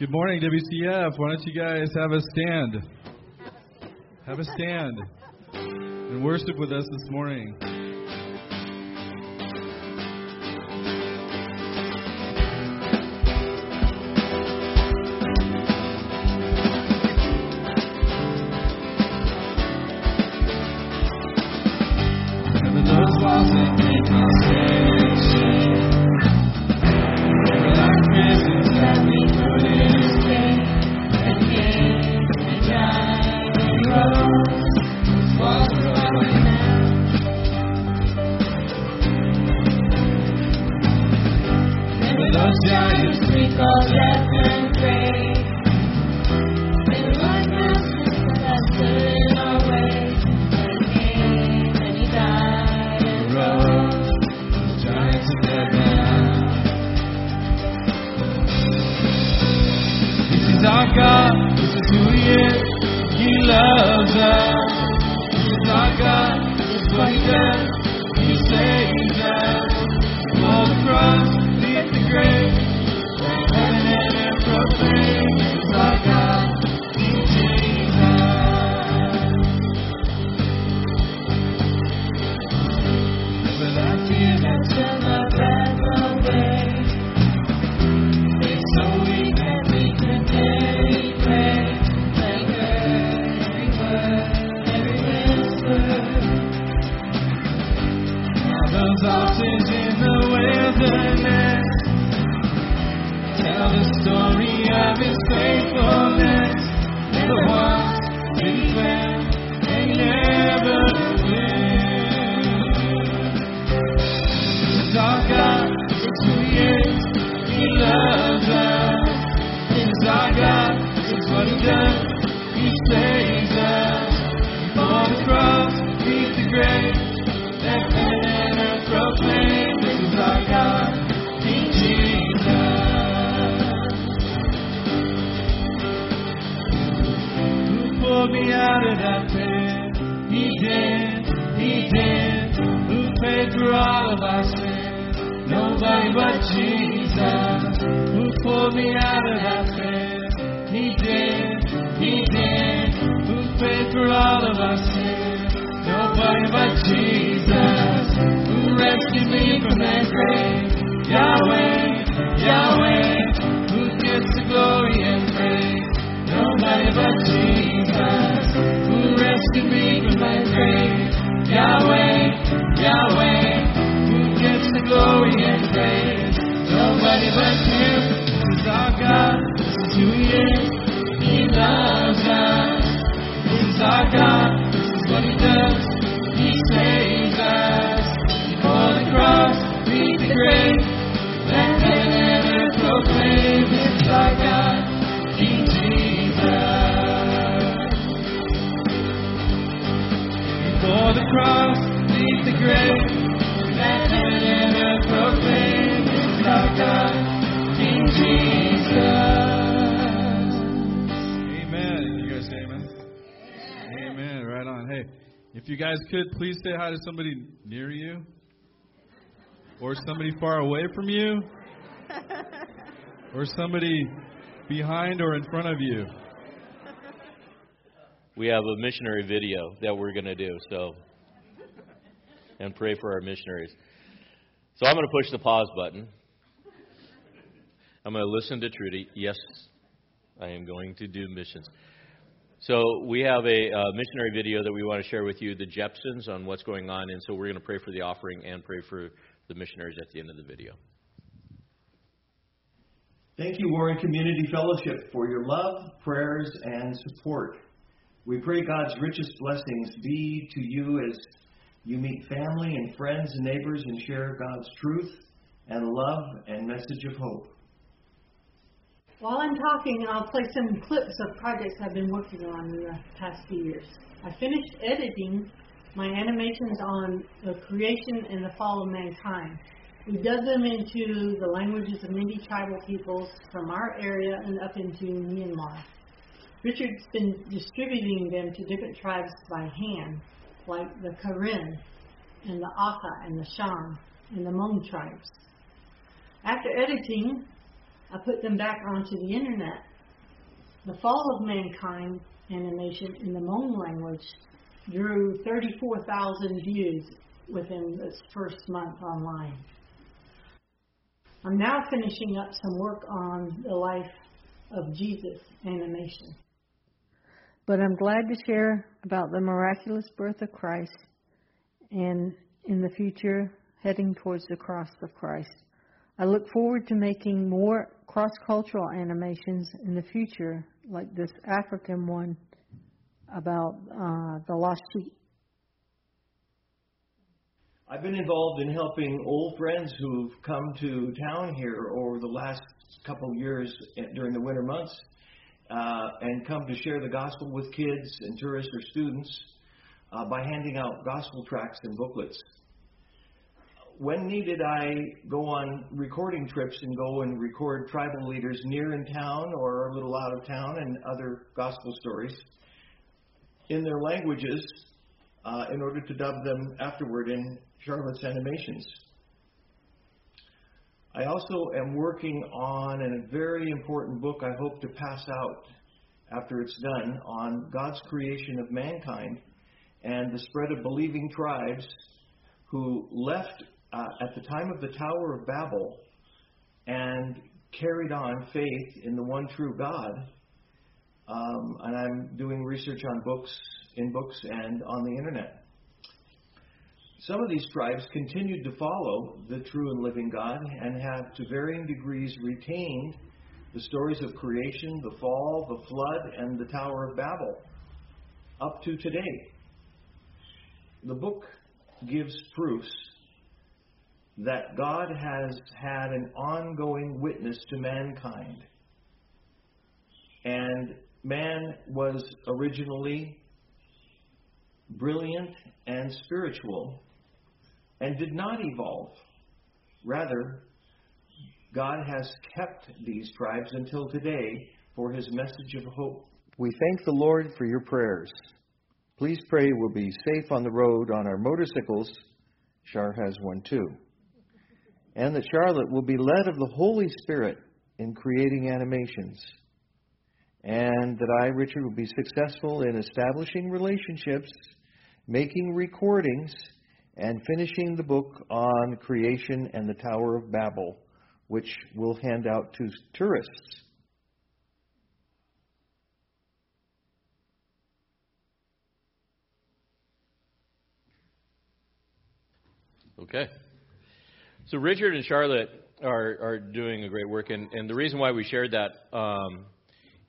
Good morning, WCF. Why don't you guys have a stand? Have a stand and worship with us this morning. Jesus. Who pulled me out of that pit? He did, He did. Who paid for all of our sin? Nobody but Jesus. Who rescued me from that grave? Yahweh, Yahweh. Who gets the glory and praise? Nobody but Jesus. Who rescued me from that grave? Yahweh, Yahweh. Who gets the glory and praise? Nobody but Him. Is our God. This is who He is. He loves us. Is our God. This is what He does. He saves us. For the cross, beat the grave. Let heaven and earth proclaim. Is our God, King Jesus. For the cross, beat the grave. If you guys could, please say hi to somebody near you or somebody far away from you or somebody behind or in front of you. we have a missionary video that we're going to do. So, and pray for our missionaries. So I'm going to push the pause button. I'm going to listen to Trudy. Yes, I am going to do missions. So we have a uh, missionary video that we want to share with you, the Jepsons, on what's going on, and so we're going to pray for the offering and pray for the missionaries at the end of the video. Thank you, Warren Community Fellowship, for your love, prayers, and support. We pray God's richest blessings be to you as you meet family and friends and neighbors and share God's truth and love and message of hope. While I'm talking, I'll play some clips of projects I've been working on in the past few years. I finished editing my animations on the creation and the fall of mankind. We dug them into the languages of many tribal peoples from our area and up into Myanmar. Richard's been distributing them to different tribes by hand, like the Karen and the Aka and the Shan and the Hmong tribes. After editing, I put them back onto the internet. The Fall of Mankind animation in the Hmong language drew 34,000 views within this first month online. I'm now finishing up some work on the life of Jesus animation. But I'm glad to share about the miraculous birth of Christ and in the future heading towards the cross of Christ. I look forward to making more cross cultural animations in the future, like this African one about uh, the lost sheep. I've been involved in helping old friends who've come to town here over the last couple of years during the winter months uh, and come to share the gospel with kids and tourists or students uh, by handing out gospel tracts and booklets. When needed, I go on recording trips and go and record tribal leaders near in town or a little out of town and other gospel stories in their languages uh, in order to dub them afterward in Charlotte's animations. I also am working on a very important book I hope to pass out after it's done on God's creation of mankind and the spread of believing tribes who left uh, at the time of the Tower of Babel and carried on faith in the one true God. Um, and I'm doing research on books, in books, and on the internet. Some of these tribes continued to follow the true and living God and have, to varying degrees, retained the stories of creation, the fall, the flood, and the Tower of Babel up to today. The book gives proofs that God has had an ongoing witness to mankind. And man was originally brilliant and spiritual and did not evolve. Rather, God has kept these tribes until today for his message of hope. We thank the Lord for your prayers. Please pray we'll be safe on the road on our motorcycles. Char has one too. And that Charlotte will be led of the Holy Spirit in creating animations. And that I, Richard, will be successful in establishing relationships, making recordings, and finishing the book on creation and the Tower of Babel, which we'll hand out to tourists. Okay. So Richard and Charlotte are, are doing a great work, and, and the reason why we shared that um,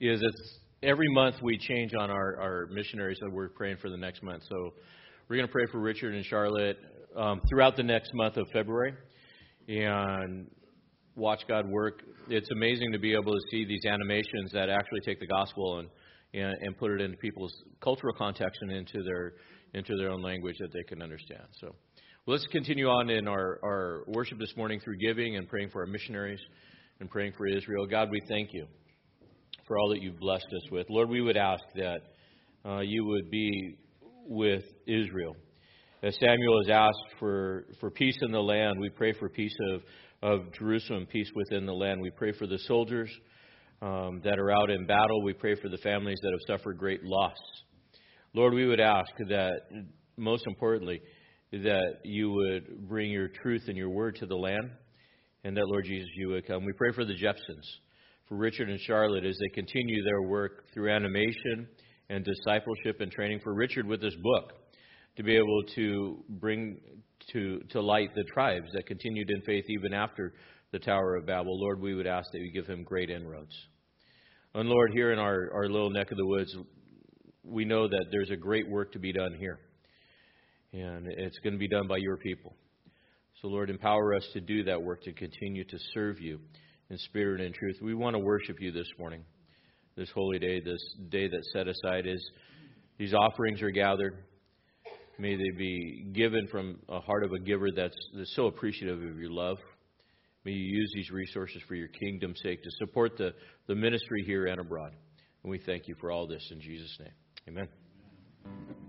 is it's every month we change on our, our missionaries that we're praying for the next month. So we're going to pray for Richard and Charlotte um, throughout the next month of February and watch God work. It's amazing to be able to see these animations that actually take the gospel and, and, and put it into people's cultural context and into their, into their own language that they can understand. So well, let's continue on in our, our worship this morning through giving and praying for our missionaries and praying for Israel. God, we thank you for all that you've blessed us with. Lord, we would ask that uh, you would be with Israel. As Samuel has asked for, for peace in the land, we pray for peace of, of Jerusalem, peace within the land. We pray for the soldiers um, that are out in battle. We pray for the families that have suffered great loss. Lord, we would ask that, most importantly, that you would bring your truth and your word to the land, and that, Lord Jesus, you would come. We pray for the Jepsons, for Richard and Charlotte as they continue their work through animation and discipleship and training for Richard with this book to be able to bring to, to light the tribes that continued in faith even after the Tower of Babel. Lord, we would ask that you give him great inroads. And Lord, here in our, our little neck of the woods, we know that there's a great work to be done here. And it's going to be done by your people. So, Lord, empower us to do that work, to continue to serve you in spirit and truth. We want to worship you this morning this holy day, this day that's set aside is these offerings are gathered. May they be given from a heart of a giver that's, that's so appreciative of your love. May you use these resources for your kingdom's sake to support the, the ministry here and abroad. And we thank you for all this in Jesus' name. Amen.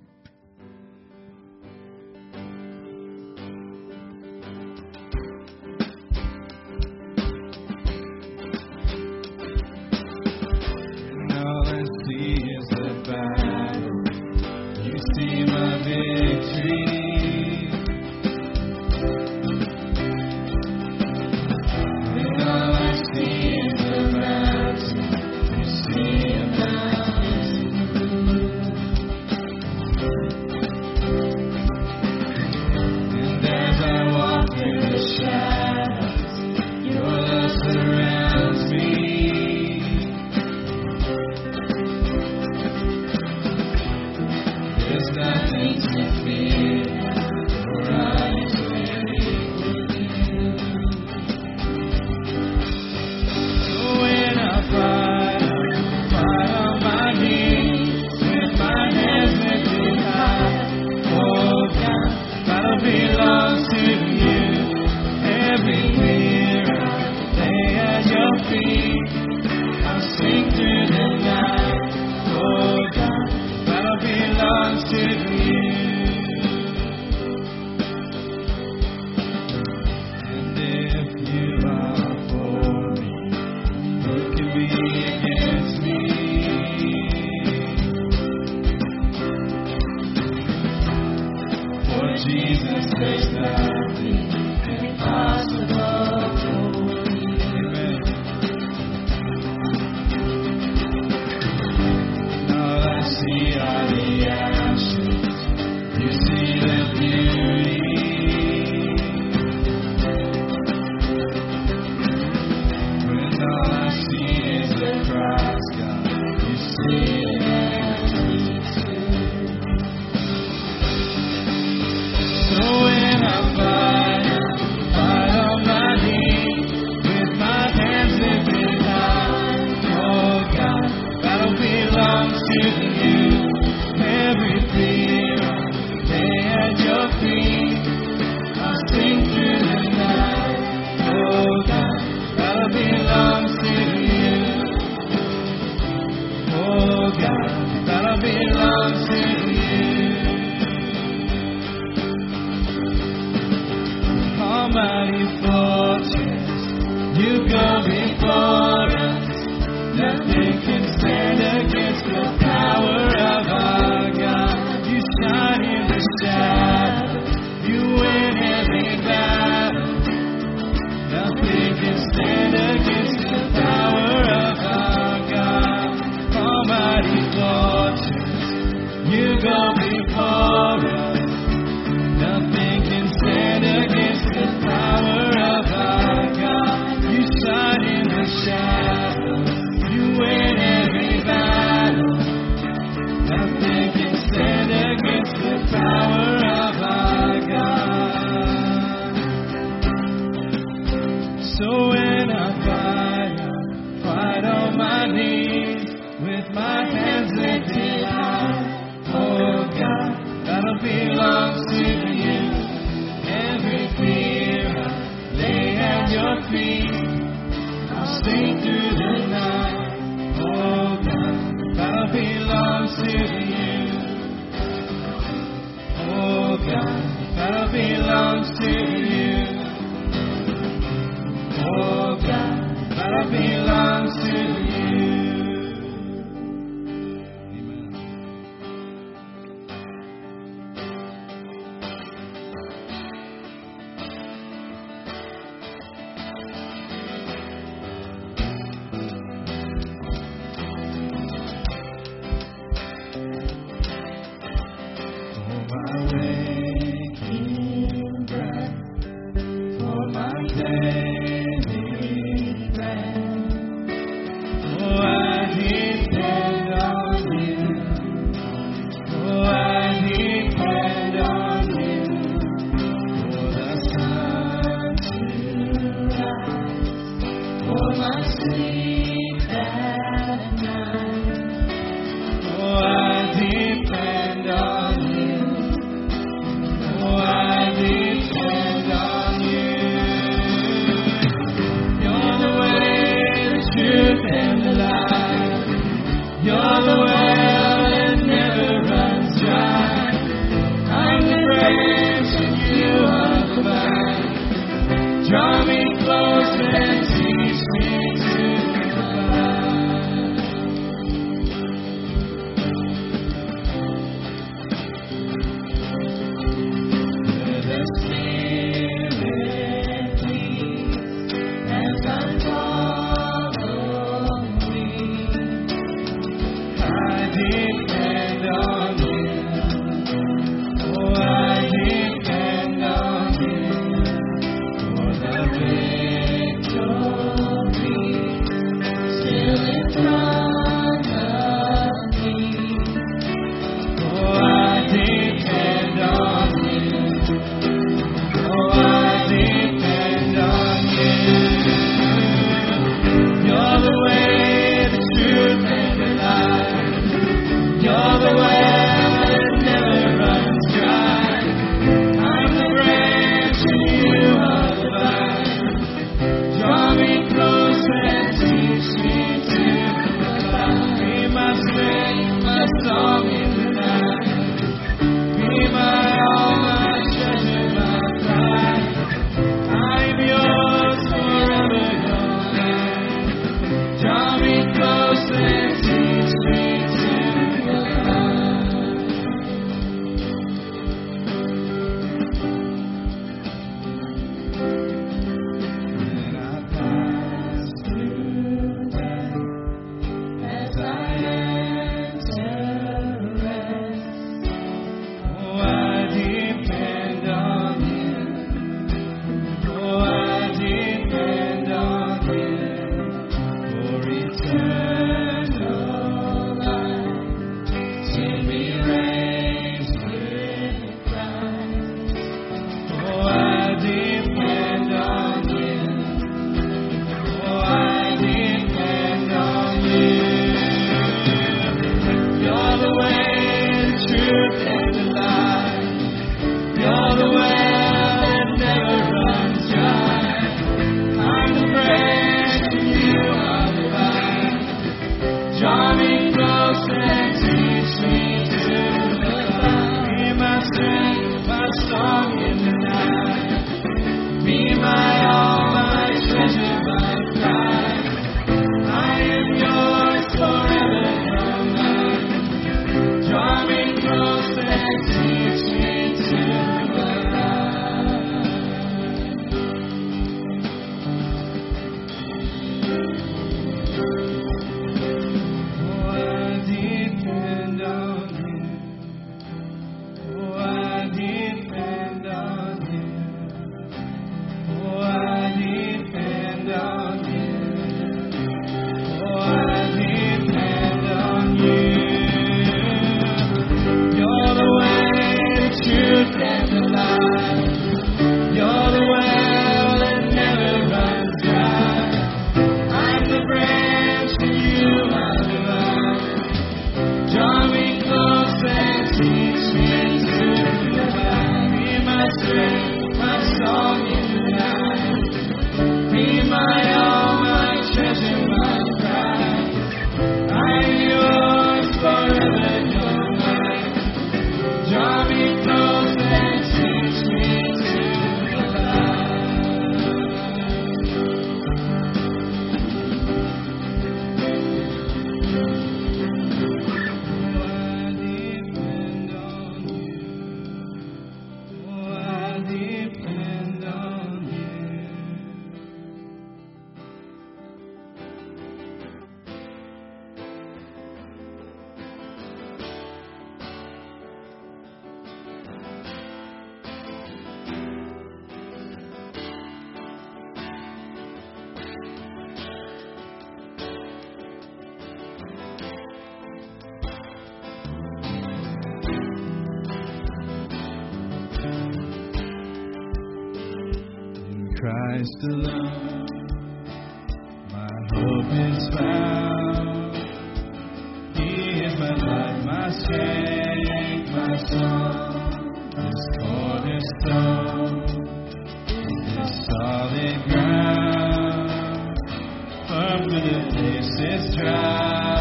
Place is dry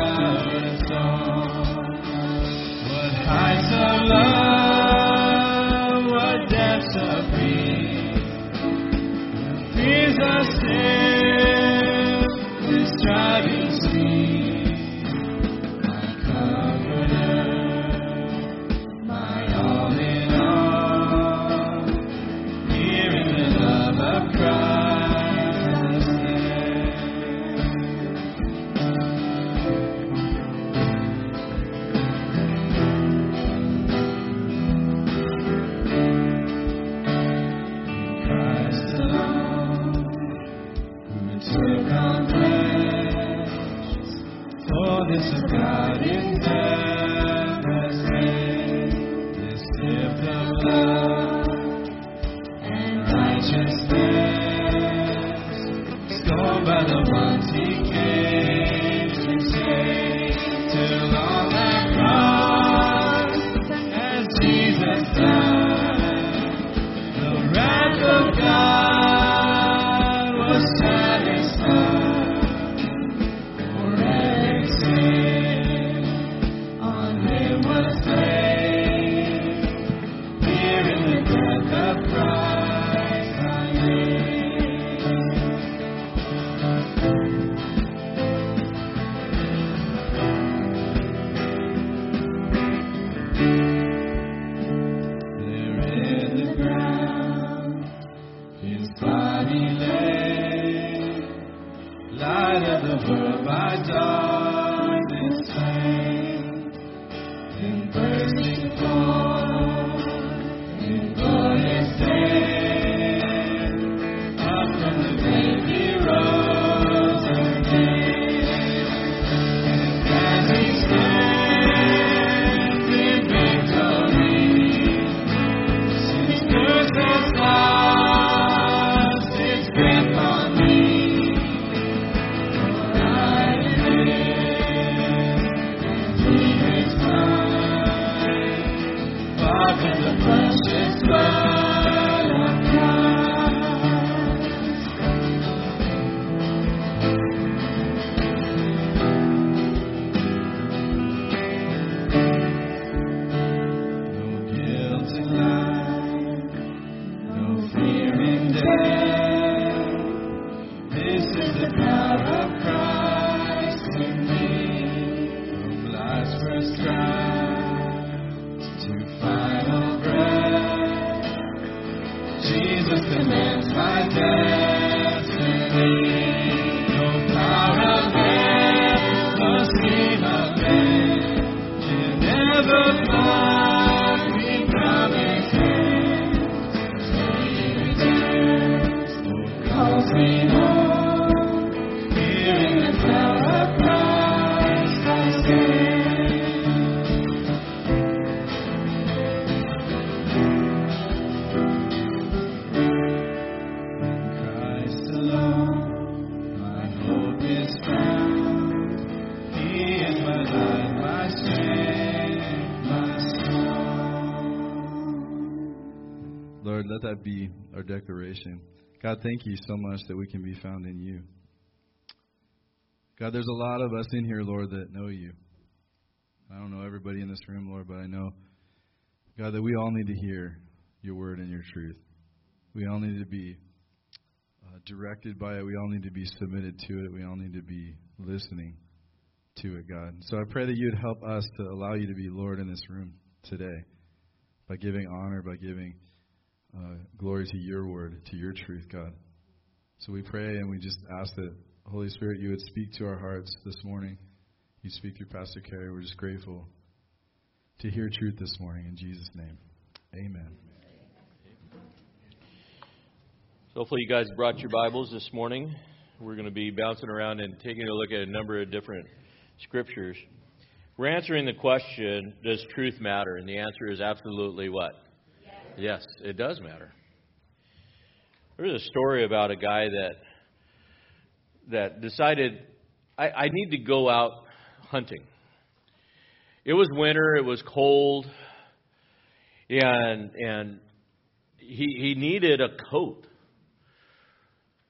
God, thank you so much that we can be found in you. God, there's a lot of us in here, Lord, that know you. I don't know everybody in this room, Lord, but I know, God, that we all need to hear your word and your truth. We all need to be uh, directed by it. We all need to be submitted to it. We all need to be listening to it, God. So I pray that you would help us to allow you to be Lord in this room today by giving honor, by giving uh, glory to your word, to your truth, God. So we pray and we just ask that, Holy Spirit, you would speak to our hearts this morning. You speak through Pastor Cary. We're just grateful to hear truth this morning. In Jesus' name, amen. So hopefully you guys brought your Bibles this morning. We're going to be bouncing around and taking a look at a number of different scriptures. We're answering the question, does truth matter? And the answer is absolutely what? Yes, it does matter. There's a story about a guy that that decided I, I need to go out hunting. It was winter, it was cold, and and he he needed a coat.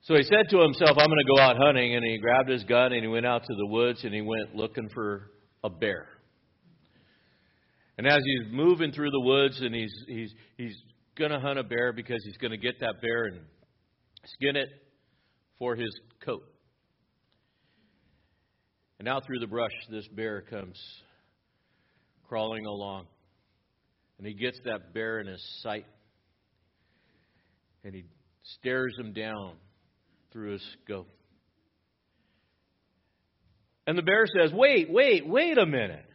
So he said to himself, I'm going to go out hunting and he grabbed his gun and he went out to the woods and he went looking for a bear. And as he's moving through the woods and he's he's he's going to hunt a bear because he's going to get that bear and skin it for his coat. And out through the brush, this bear comes crawling along. And he gets that bear in his sight. And he stares him down through his scope. And the bear says, Wait, wait, wait a minute.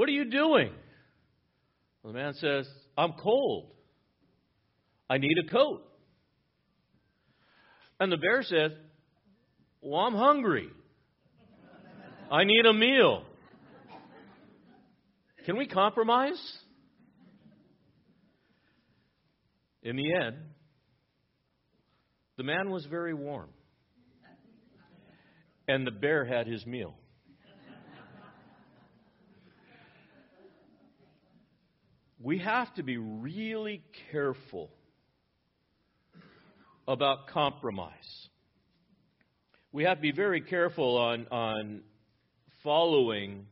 What are you doing? Well, the man says, I'm cold. I need a coat. And the bear says, Well, I'm hungry. I need a meal. Can we compromise? In the end, the man was very warm. And the bear had his meal. We have to be really careful about compromise. We have to be very careful on, on following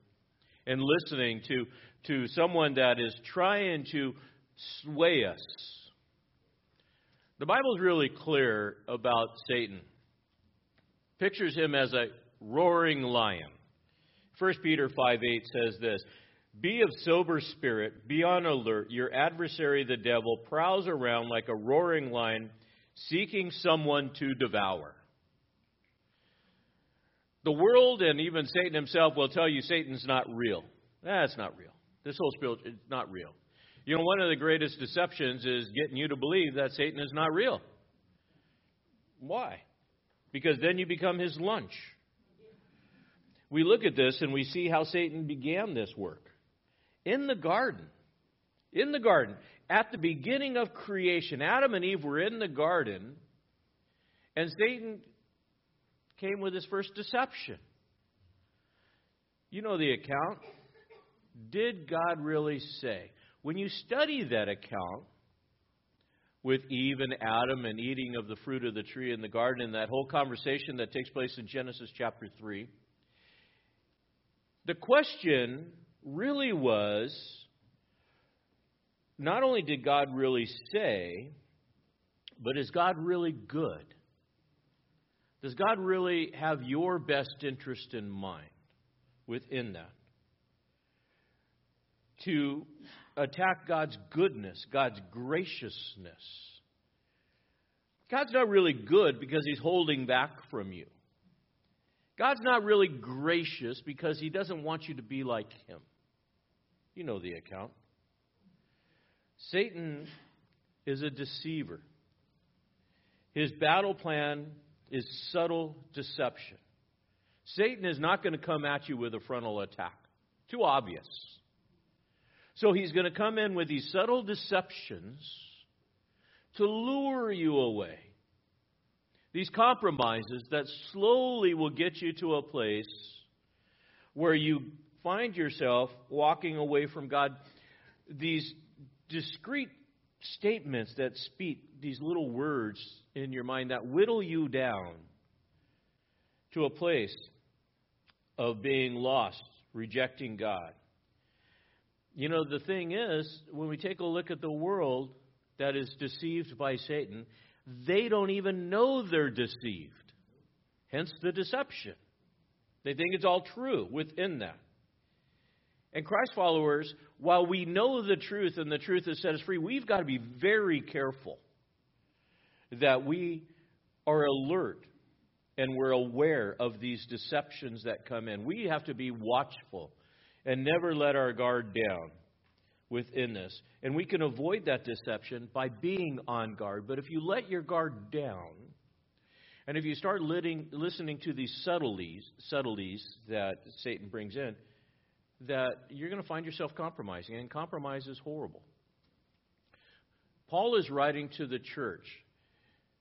and listening to, to someone that is trying to sway us. The Bible is really clear about Satan. Pictures him as a roaring lion. 1 Peter 5 8 says this Be of sober spirit, be on alert. Your adversary, the devil, prowls around like a roaring lion seeking someone to devour. The world and even Satan himself will tell you Satan's not real. That's not real. This whole spirit is not real. You know, one of the greatest deceptions is getting you to believe that Satan is not real. Why? Because then you become his lunch. We look at this and we see how Satan began this work. In the garden. In the garden at the beginning of creation, Adam and Eve were in the garden, and Satan came with his first deception. You know the account. Did God really say? When you study that account with Eve and Adam and eating of the fruit of the tree in the garden, and that whole conversation that takes place in Genesis chapter 3, the question really was not only did God really say, but is God really good? Does God really have your best interest in mind within that? To attack God's goodness, God's graciousness. God's not really good because he's holding back from you. God's not really gracious because he doesn't want you to be like him. You know the account. Satan is a deceiver. His battle plan is subtle deception. Satan is not going to come at you with a frontal attack. Too obvious. So he's going to come in with these subtle deceptions to lure you away. These compromises that slowly will get you to a place where you find yourself walking away from God. These discrete statements that speak these little words in your mind that whittle you down to a place of being lost, rejecting God. You know, the thing is, when we take a look at the world that is deceived by Satan, they don't even know they're deceived. Hence the deception. They think it's all true within that. And Christ followers, while we know the truth and the truth has set us free, we've got to be very careful that we are alert and we're aware of these deceptions that come in. We have to be watchful and never let our guard down within this. And we can avoid that deception by being on guard. But if you let your guard down, and if you start listening to these subtleties, subtleties that Satan brings in, that you're going to find yourself compromising, and compromise is horrible. Paul is writing to the church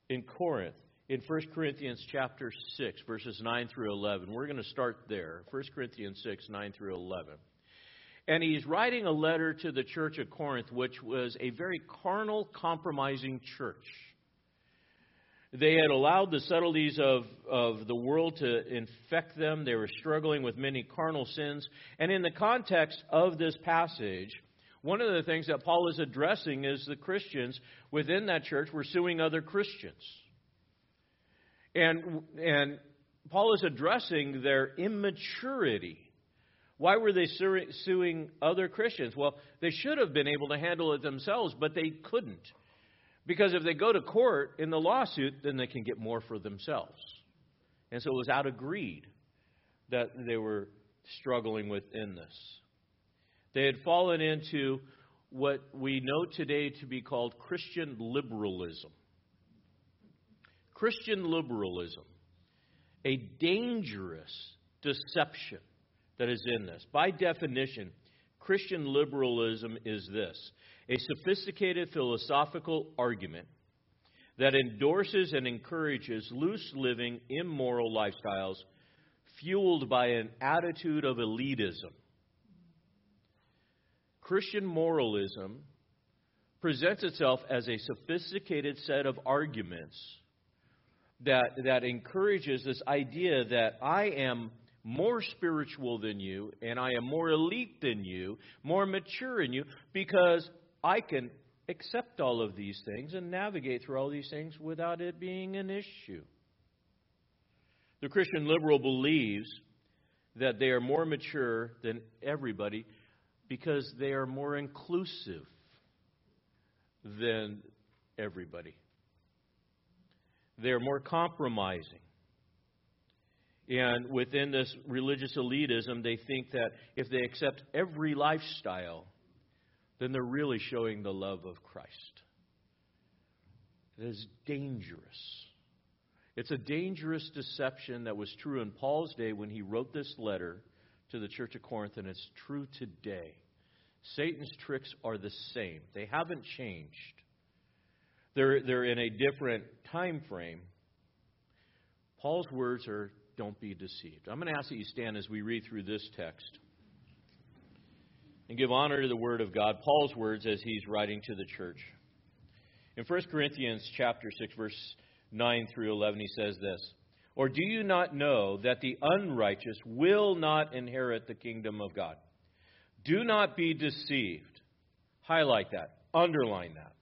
in Corinth in 1 Corinthians chapter 6, verses 9 through 11. We're going to start there. 1 Corinthians 6, 9 through 11. And he's writing a letter to the church of Corinth, which was a very carnal, compromising church. They had allowed the subtleties of, of the world to infect them. They were struggling with many carnal sins. And in the context of this passage, one of the things that Paul is addressing is the Christians within that church were suing other Christians. And, and Paul is addressing their immaturity. Why were they suing other Christians? Well, they should have been able to handle it themselves, but they couldn't. Because if they go to court in the lawsuit, then they can get more for themselves. And so it was out of greed that they were struggling within this. They had fallen into what we know today to be called Christian liberalism. Christian liberalism, a dangerous deception that is in this. By definition, Christian liberalism is this a sophisticated philosophical argument that endorses and encourages loose living, immoral lifestyles fueled by an attitude of elitism. Christian moralism presents itself as a sophisticated set of arguments that, that encourages this idea that I am more spiritual than you and I am more elite than you, more mature than you, because I can accept all of these things and navigate through all these things without it being an issue. The Christian liberal believes that they are more mature than everybody because they are more inclusive than everybody. They're more compromising. And within this religious elitism, they think that if they accept every lifestyle, then they're really showing the love of Christ. It is dangerous. It's a dangerous deception that was true in Paul's day when he wrote this letter to the church of Corinth, and it's true today. Satan's tricks are the same, they haven't changed. They're, they're in a different time frame. Paul's words are don't be deceived. I'm going to ask that you stand as we read through this text and give honor to the word of God, Paul's words as he's writing to the church. In 1 Corinthians chapter 6 verse 9 through 11 he says this, "Or do you not know that the unrighteous will not inherit the kingdom of God? Do not be deceived." Highlight that, underline that.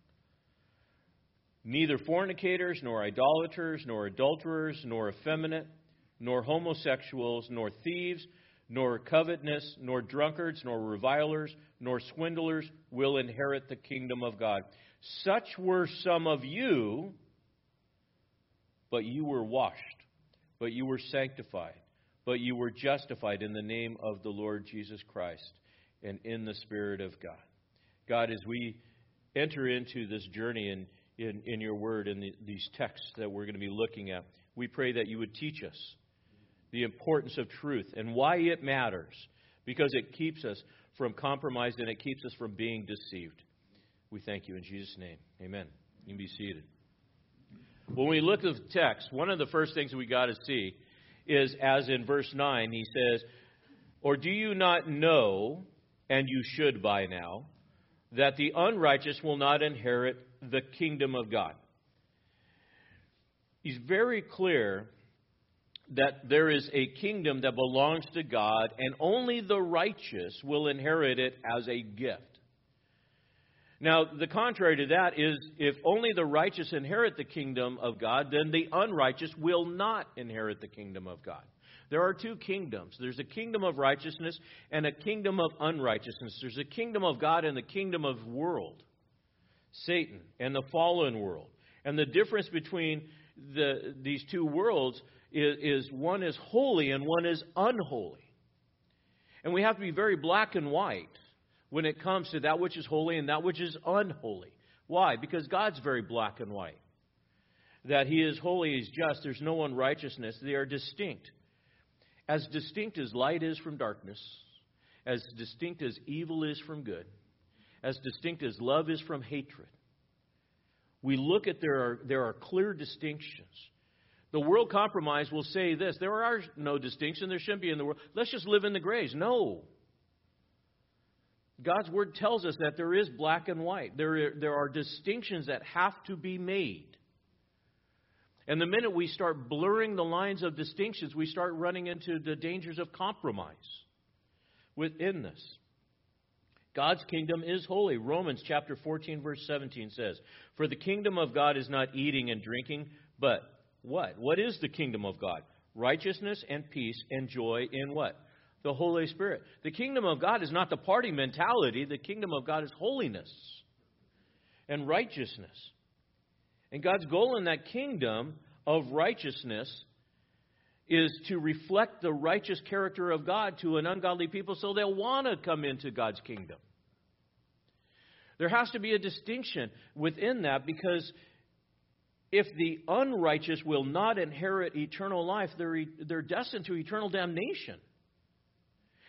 Neither fornicators, nor idolaters, nor adulterers, nor effeminate, nor homosexuals, nor thieves, nor covetous, nor drunkards, nor revilers, nor swindlers will inherit the kingdom of God. Such were some of you, but you were washed, but you were sanctified, but you were justified in the name of the Lord Jesus Christ and in the Spirit of God. God, as we enter into this journey in, in, in your word and the, these texts that we're going to be looking at, we pray that you would teach us the importance of truth and why it matters because it keeps us from compromise and it keeps us from being deceived. We thank you in Jesus' name. Amen. You can be seated. When we look at the text, one of the first things we got to see is, as in verse 9, he says, Or do you not know, and you should by now, that the unrighteous will not inherit the kingdom of God? He's very clear that there is a kingdom that belongs to God, and only the righteous will inherit it as a gift. Now, the contrary to that is if only the righteous inherit the kingdom of God, then the unrighteous will not inherit the kingdom of God. There are two kingdoms there's a kingdom of righteousness and a kingdom of unrighteousness. There's a kingdom of God and the kingdom of world, Satan, and the fallen world. And the difference between the, these two worlds is, is one is holy and one is unholy. And we have to be very black and white when it comes to that which is holy and that which is unholy. Why? Because God's very black and white. That He is holy, He's just, there's no unrighteousness. They are distinct. As distinct as light is from darkness, as distinct as evil is from good, as distinct as love is from hatred. we look at there are, there are clear distinctions. The world compromise will say this there are no distinction, there shouldn't be in the world. Let's just live in the grays. No. God's word tells us that there is black and white. There, there are distinctions that have to be made. And the minute we start blurring the lines of distinctions, we start running into the dangers of compromise within this. God's kingdom is holy. Romans chapter 14 verse 17 says, "For the kingdom of God is not eating and drinking, but what? What is the kingdom of God? Righteousness and peace and joy in what? The Holy Spirit. The kingdom of God is not the party mentality. The kingdom of God is holiness and righteousness. And God's goal in that kingdom of righteousness is to reflect the righteous character of God to an ungodly people so they'll want to come into God's kingdom. There has to be a distinction within that because if the unrighteous will not inherit eternal life, they're, they're destined to eternal damnation.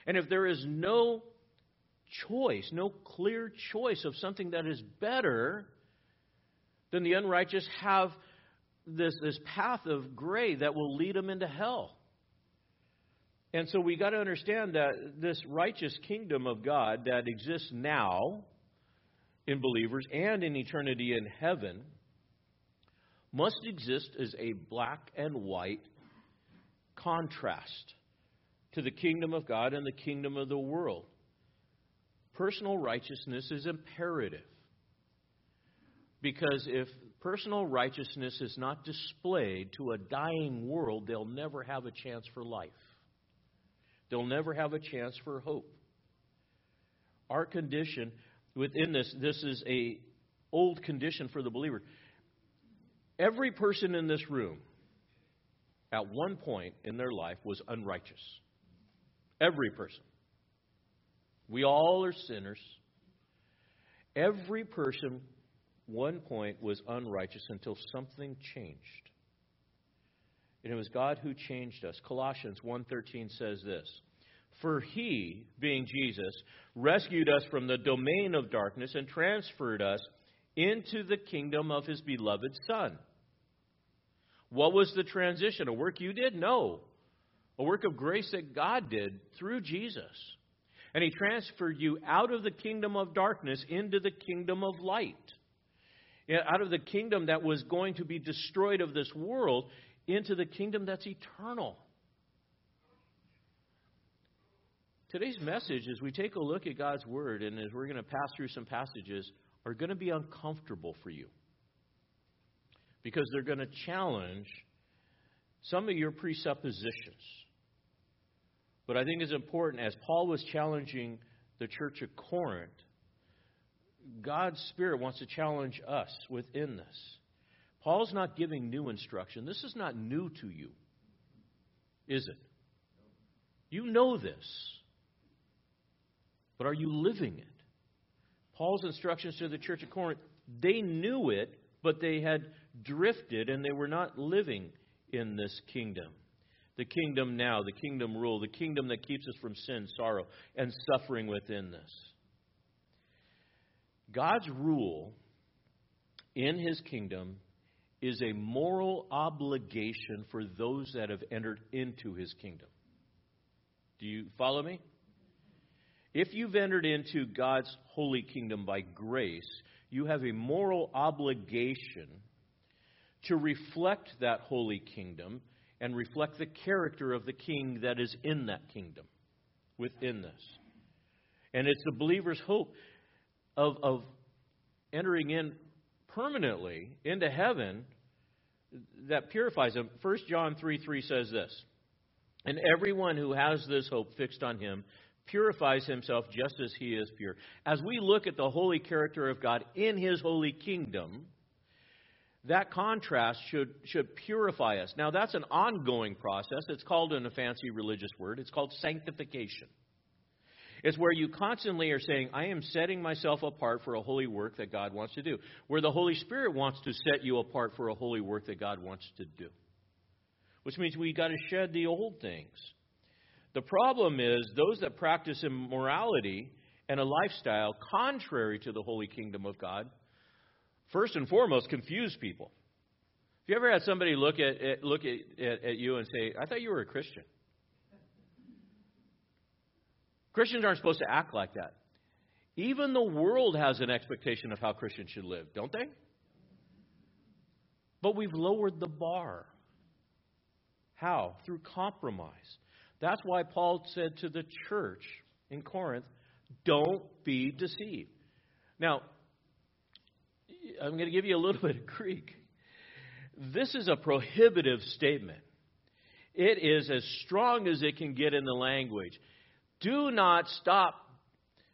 And if there is no choice, no clear choice of something that is better, then the unrighteous have this, this path of gray that will lead them into hell. And so we got to understand that this righteous kingdom of God that exists now in believers and in eternity in heaven must exist as a black and white contrast to the kingdom of God and the kingdom of the world. Personal righteousness is imperative. Because if personal righteousness is not displayed to a dying world, they'll never have a chance for life. They'll never have a chance for hope. Our condition within this, this is a old condition for the believer. Every person in this room at one point in their life was unrighteous. Every person. We all are sinners. Every person one point was unrighteous until something changed. And it was God who changed us. Colossians 1:13 says this: "For he, being Jesus, rescued us from the domain of darkness and transferred us into the kingdom of his beloved Son." What was the transition? A work you did? No. A work of grace that God did through Jesus. And he transferred you out of the kingdom of darkness into the kingdom of light out of the kingdom that was going to be destroyed of this world into the kingdom that's eternal. Today's message, is we take a look at God's Word and as we're going to pass through some passages, are going to be uncomfortable for you. Because they're going to challenge some of your presuppositions. But I think it's important, as Paul was challenging the church of Corinth, God's Spirit wants to challenge us within this. Paul's not giving new instruction. This is not new to you, is it? You know this. But are you living it? Paul's instructions to the church of Corinth, they knew it, but they had drifted and they were not living in this kingdom. The kingdom now, the kingdom rule, the kingdom that keeps us from sin, sorrow, and suffering within this. God's rule in his kingdom is a moral obligation for those that have entered into his kingdom. Do you follow me? If you've entered into God's holy kingdom by grace, you have a moral obligation to reflect that holy kingdom and reflect the character of the king that is in that kingdom within this. And it's the believer's hope of, of entering in permanently into heaven that purifies them. 1 John 3 3 says this And everyone who has this hope fixed on him purifies himself just as he is pure. As we look at the holy character of God in his holy kingdom, that contrast should, should purify us. Now, that's an ongoing process. It's called, in a fancy religious word, it's called sanctification. It's where you constantly are saying, I am setting myself apart for a holy work that God wants to do. Where the Holy Spirit wants to set you apart for a holy work that God wants to do. Which means we've got to shed the old things. The problem is those that practice immorality and a lifestyle contrary to the holy kingdom of God first and foremost, confuse people. Have you ever had somebody look at, look at, at, at you and say, "I thought you were a Christian"? Christians aren't supposed to act like that. Even the world has an expectation of how Christians should live, don't they? But we've lowered the bar. How? Through compromise. That's why Paul said to the church in Corinth, don't be deceived. Now, I'm going to give you a little bit of Greek. This is a prohibitive statement. It is as strong as it can get in the language. Do not stop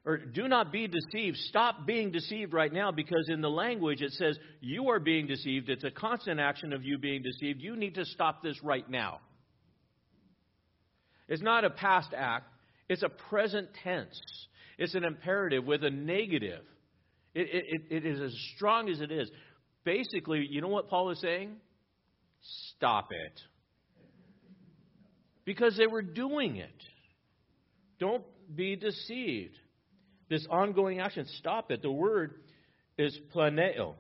or do not be deceived. Stop being deceived right now because in the language it says you are being deceived. It's a constant action of you being deceived. You need to stop this right now. It's not a past act, it's a present tense. It's an imperative with a negative. It, it, it is as strong as it is. Basically, you know what Paul is saying? Stop it. Because they were doing it. Don't be deceived. This ongoing action, stop it. The word is planeo.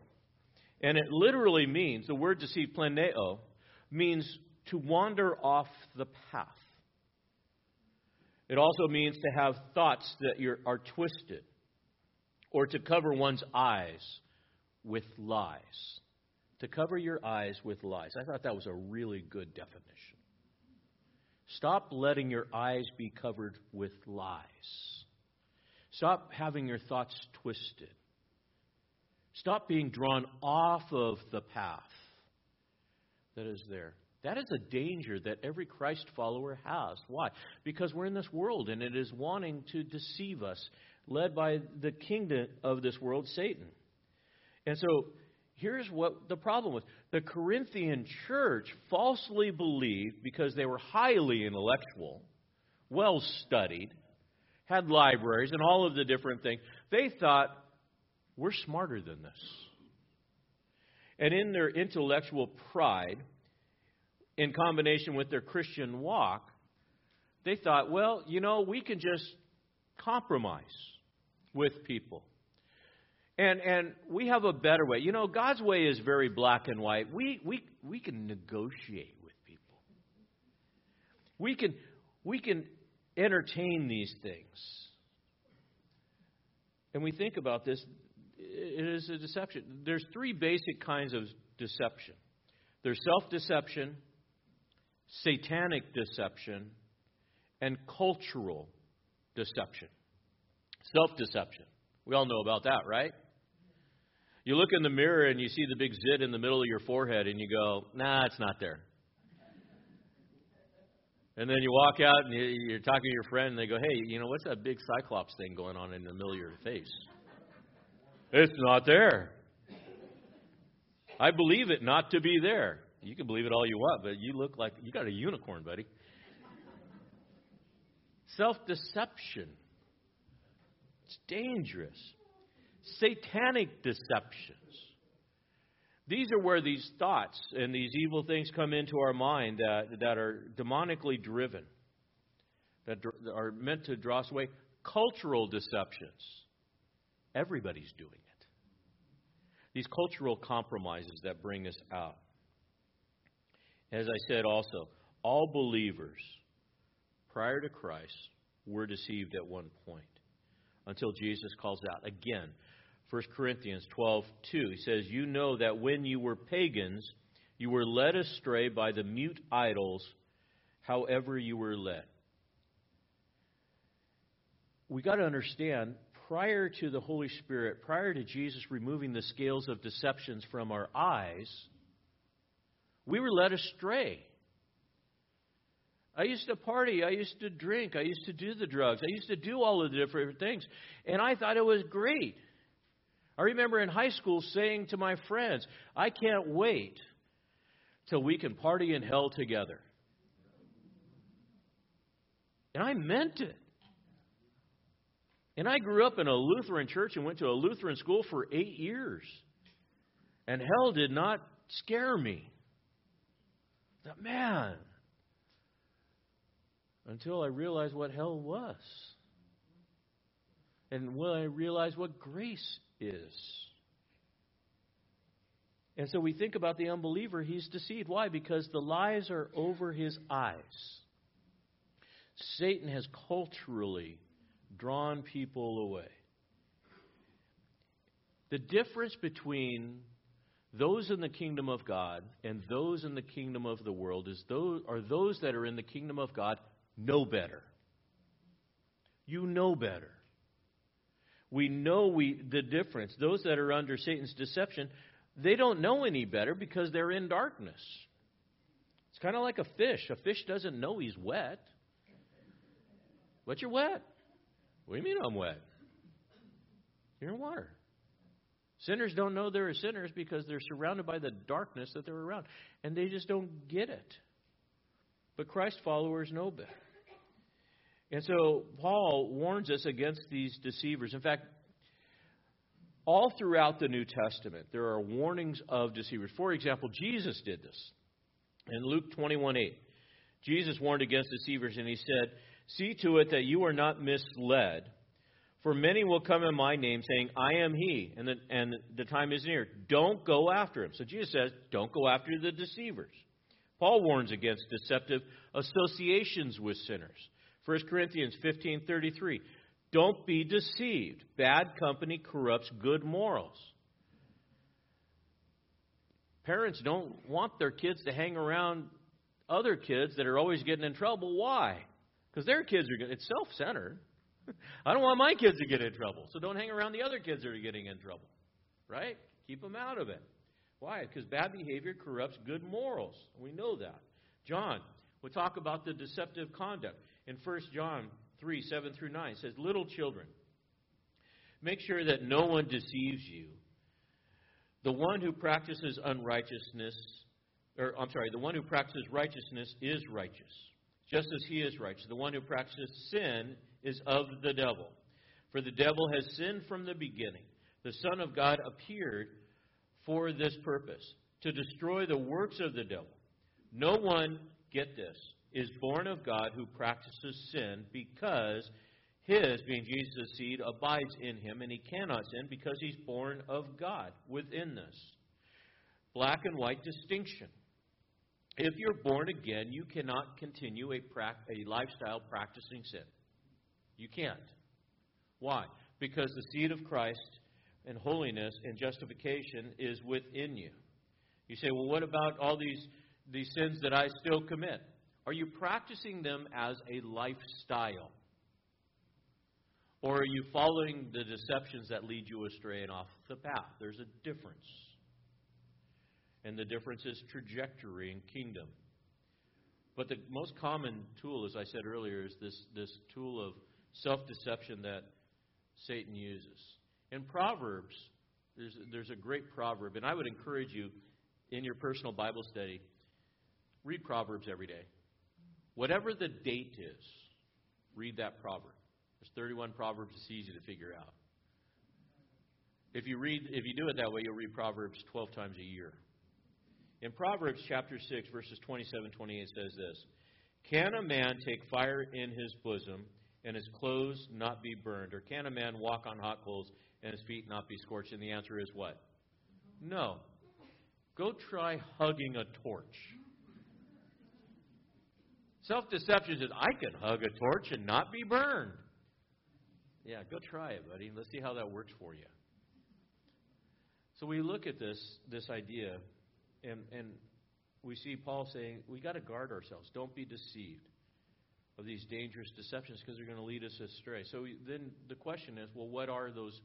And it literally means, the word deceive, planeo, means to wander off the path. It also means to have thoughts that are twisted or to cover one's eyes with lies. To cover your eyes with lies. I thought that was a really good definition. Stop letting your eyes be covered with lies. Stop having your thoughts twisted. Stop being drawn off of the path that is there. That is a danger that every Christ follower has. Why? Because we're in this world and it is wanting to deceive us, led by the kingdom of this world, Satan. And so here's what the problem was the Corinthian church falsely believed, because they were highly intellectual, well studied, had libraries, and all of the different things, they thought, we're smarter than this. And in their intellectual pride, in combination with their Christian walk, they thought, well, you know, we can just compromise with people. And and we have a better way. You know, God's way is very black and white. We we we can negotiate with people. We can we can entertain these things. And we think about this, it is a deception. There's three basic kinds of deception. There's self-deception, satanic deception, and cultural deception. Self deception. We all know about that, right? You look in the mirror and you see the big zit in the middle of your forehead and you go, nah, it's not there. And then you walk out and you're talking to your friend and they go, hey, you know, what's that big cyclops thing going on in the middle of your face? It's not there. I believe it not to be there. You can believe it all you want, but you look like you got a unicorn, buddy. Self deception. It's dangerous. Satanic deceptions. These are where these thoughts and these evil things come into our mind that, that are demonically driven, that are meant to draw us away. Cultural deceptions. Everybody's doing it. These cultural compromises that bring us out. As I said also, all believers prior to Christ were deceived at one point until Jesus calls out. Again, 1 Corinthians 12, 2, he says, You know that when you were pagans, you were led astray by the mute idols, however you were led. We got to understand, prior to the Holy Spirit, prior to Jesus removing the scales of deceptions from our eyes, we were led astray. I used to party. I used to drink. I used to do the drugs. I used to do all of the different things. And I thought it was great. I remember in high school saying to my friends, I can't wait till we can party in hell together. And I meant it. And I grew up in a Lutheran church and went to a Lutheran school for eight years. And hell did not scare me that, man, until I realized what hell was. And when I realized what grace is. And so we think about the unbeliever, he's deceived. Why? Because the lies are over his eyes. Satan has culturally drawn people away. The difference between those in the kingdom of God and those in the kingdom of the world is those are those that are in the kingdom of God know better. You know better. We know we the difference. Those that are under Satan's deception, they don't know any better because they're in darkness. It's kind of like a fish. A fish doesn't know he's wet. But you're wet. What do you mean I'm wet? You're in water. Sinners don't know they're sinners because they're surrounded by the darkness that they're around. And they just don't get it. But Christ followers know better. And so Paul warns us against these deceivers. In fact, all throughout the New Testament, there are warnings of deceivers. For example, Jesus did this. In Luke 21 8, Jesus warned against deceivers, and he said, See to it that you are not misled. For many will come in my name, saying, I am he, and the, and the time is near. Don't go after him. So Jesus says, Don't go after the deceivers. Paul warns against deceptive associations with sinners. 1 Corinthians 15:33 Don't be deceived. Bad company corrupts good morals. Parents don't want their kids to hang around other kids that are always getting in trouble. Why? Because their kids are it's self-centered. I don't want my kids to get in trouble, so don't hang around the other kids that are getting in trouble. Right? Keep them out of it. Why? Because bad behavior corrupts good morals. We know that. John, we'll talk about the deceptive conduct. In 1 John 3 7 through 9, it says, Little children, make sure that no one deceives you. The one who practices unrighteousness, or I'm sorry, the one who practices righteousness is righteous, just as he is righteous. The one who practices sin is of the devil. For the devil has sinned from the beginning. The Son of God appeared for this purpose, to destroy the works of the devil. No one, get this, is born of God who practices sin because his, being Jesus' seed, abides in him, and he cannot sin because he's born of God within this. Black and white distinction. If you're born again, you cannot continue a, pra- a lifestyle practicing sin. You can't. Why? Because the seed of Christ and holiness and justification is within you. You say, well, what about all these, these sins that I still commit? Are you practicing them as a lifestyle? Or are you following the deceptions that lead you astray and off the path? There's a difference. And the difference is trajectory and kingdom. But the most common tool, as I said earlier, is this, this tool of self deception that Satan uses. In Proverbs, there's, there's a great proverb, and I would encourage you in your personal Bible study, read Proverbs every day. Whatever the date is, read that proverb. There's 31 proverbs, it's easy to figure out. If you read if you do it that way, you'll read Proverbs 12 times a year. In Proverbs chapter 6 verses 27 28 says this, "Can a man take fire in his bosom and his clothes not be burned? Or can a man walk on hot coals and his feet not be scorched?" And the answer is what? No. Go try hugging a torch. Self deception says, I can hug a torch and not be burned. Yeah, go try it, buddy. Let's see how that works for you. So we look at this this idea, and, and we see Paul saying we got to guard ourselves. Don't be deceived of these dangerous deceptions because they're going to lead us astray. So then the question is, well, what are those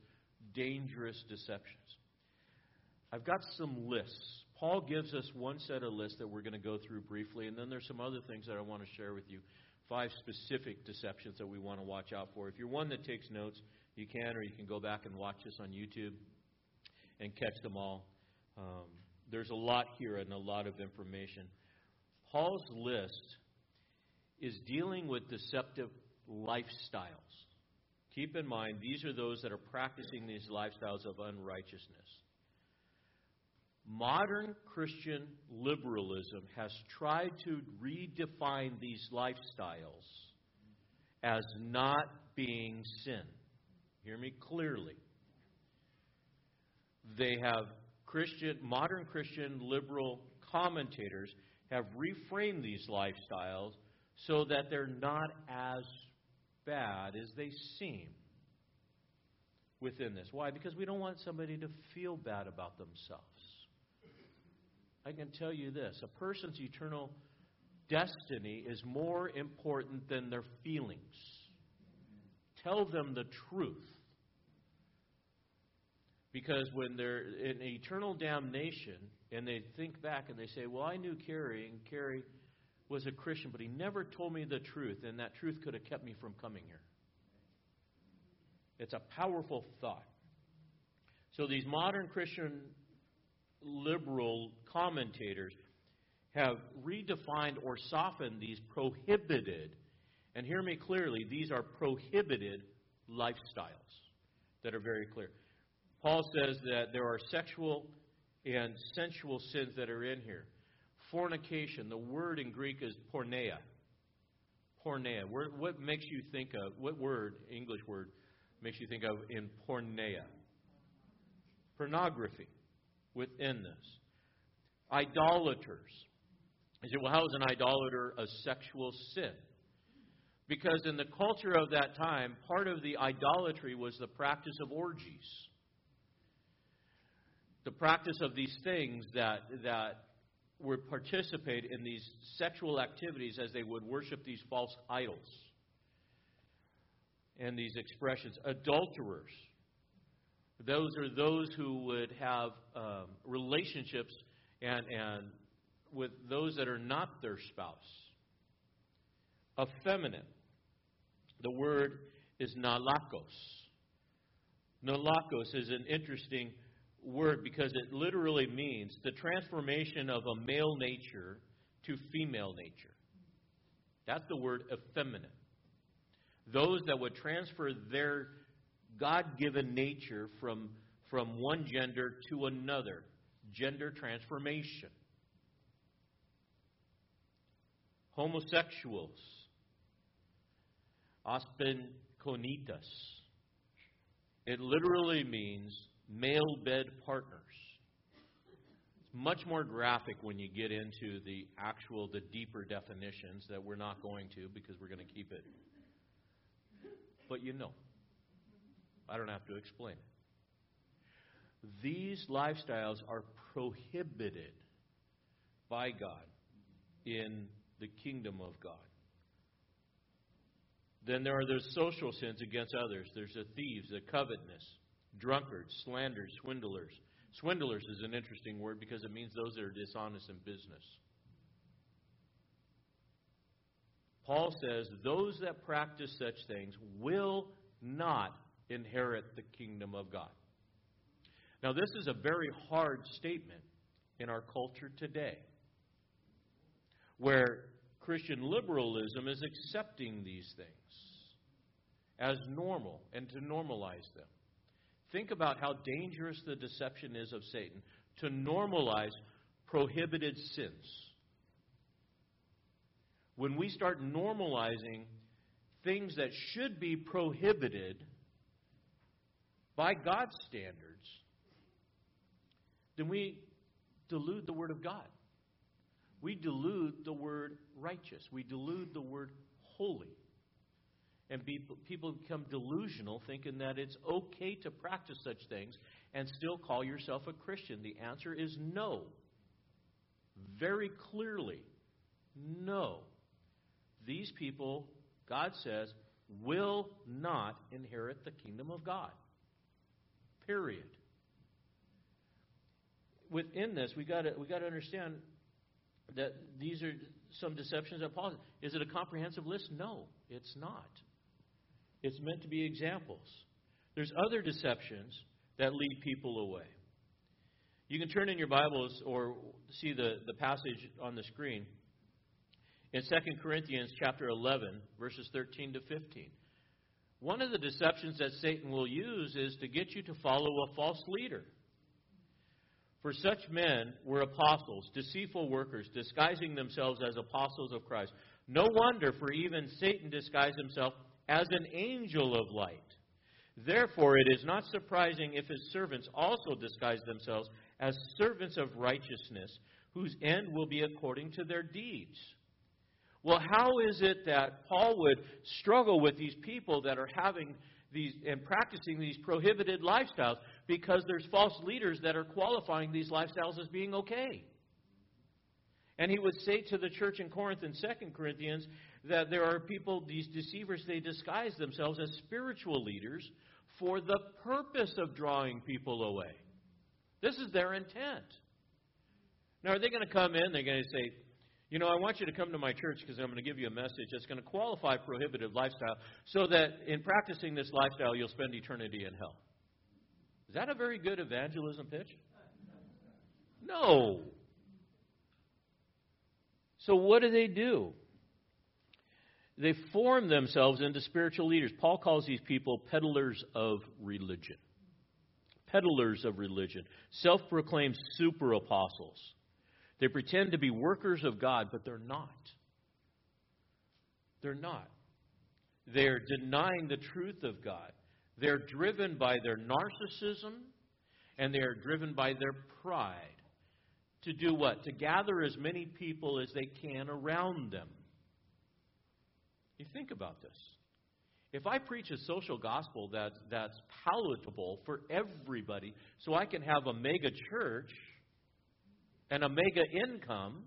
dangerous deceptions? I've got some lists. Paul gives us one set of lists that we're going to go through briefly, and then there's some other things that I want to share with you. Five specific deceptions that we want to watch out for. If you're one that takes notes, you can, or you can go back and watch this on YouTube and catch them all. Um, there's a lot here and a lot of information. Paul's list is dealing with deceptive lifestyles. Keep in mind, these are those that are practicing these lifestyles of unrighteousness. Modern Christian liberalism has tried to redefine these lifestyles as not being sin. Hear me clearly. They have Christian, modern Christian liberal commentators have reframed these lifestyles so that they're not as bad as they seem within this. Why? Because we don't want somebody to feel bad about themselves. I can tell you this a person's eternal destiny is more important than their feelings. Tell them the truth. Because when they're in eternal damnation and they think back and they say, Well, I knew Cary, and Cary was a Christian, but he never told me the truth, and that truth could have kept me from coming here. It's a powerful thought. So these modern Christian liberal commentators have redefined or softened these prohibited, and hear me clearly, these are prohibited lifestyles that are very clear. Paul says that there are sexual and sensual sins that are in here. Fornication, the word in Greek is porneia. Porneia. What makes you think of, what word, English word, makes you think of in porneia? Pornography within this. Idolaters. You say, well, how is an idolater a sexual sin? Because in the culture of that time, part of the idolatry was the practice of orgies. The practice of these things that, that would participate in these sexual activities as they would worship these false idols and these expressions. Adulterers. Those are those who would have um, relationships and, and with those that are not their spouse. Effeminate. The word is malakos. Malakos is an interesting word because it literally means the transformation of a male nature to female nature. That's the word effeminate. Those that would transfer their God given nature from, from one gender to another. Gender transformation. Homosexuals. Aspensonitas. It literally means male bed partners. It's much more graphic when you get into the actual, the deeper definitions that we're not going to because we're going to keep it. But you know. I don't have to explain it. These lifestyles are prohibited by God in the kingdom of God. Then there are those social sins against others. There's the thieves, the covetousness, drunkards, slanders, swindlers. Swindlers is an interesting word because it means those that are dishonest in business. Paul says those that practice such things will not inherit the kingdom of God. Now, this is a very hard statement in our culture today, where Christian liberalism is accepting these things as normal and to normalize them. Think about how dangerous the deception is of Satan to normalize prohibited sins. When we start normalizing things that should be prohibited, by God's standards, then we delude the Word of God. We delude the word righteous. We delude the word holy. And people become delusional thinking that it's okay to practice such things and still call yourself a Christian. The answer is no. Very clearly, no. These people, God says, will not inherit the kingdom of God. Period. Within this, we got we got to understand that these are some deceptions that Paul. Is it a comprehensive list? No, it's not. It's meant to be examples. There's other deceptions that lead people away. You can turn in your Bibles or see the, the passage on the screen in 2 Corinthians chapter 11, verses 13 to 15. One of the deceptions that Satan will use is to get you to follow a false leader. For such men were apostles, deceitful workers, disguising themselves as apostles of Christ. No wonder, for even Satan disguised himself as an angel of light. Therefore, it is not surprising if his servants also disguise themselves as servants of righteousness, whose end will be according to their deeds. Well, how is it that Paul would struggle with these people that are having these and practicing these prohibited lifestyles because there's false leaders that are qualifying these lifestyles as being okay? And he would say to the church in Corinth in 2 Corinthians that there are people, these deceivers, they disguise themselves as spiritual leaders for the purpose of drawing people away. This is their intent. Now, are they going to come in? They're going to say, you know, I want you to come to my church because I'm going to give you a message that's going to qualify prohibitive lifestyle so that in practicing this lifestyle, you'll spend eternity in hell. Is that a very good evangelism pitch? No. So, what do they do? They form themselves into spiritual leaders. Paul calls these people peddlers of religion. Peddlers of religion. Self proclaimed super apostles. They pretend to be workers of God, but they're not. They're not. They're denying the truth of God. They're driven by their narcissism and they are driven by their pride. To do what? To gather as many people as they can around them. You think about this. If I preach a social gospel that, that's palatable for everybody, so I can have a mega church and a mega income,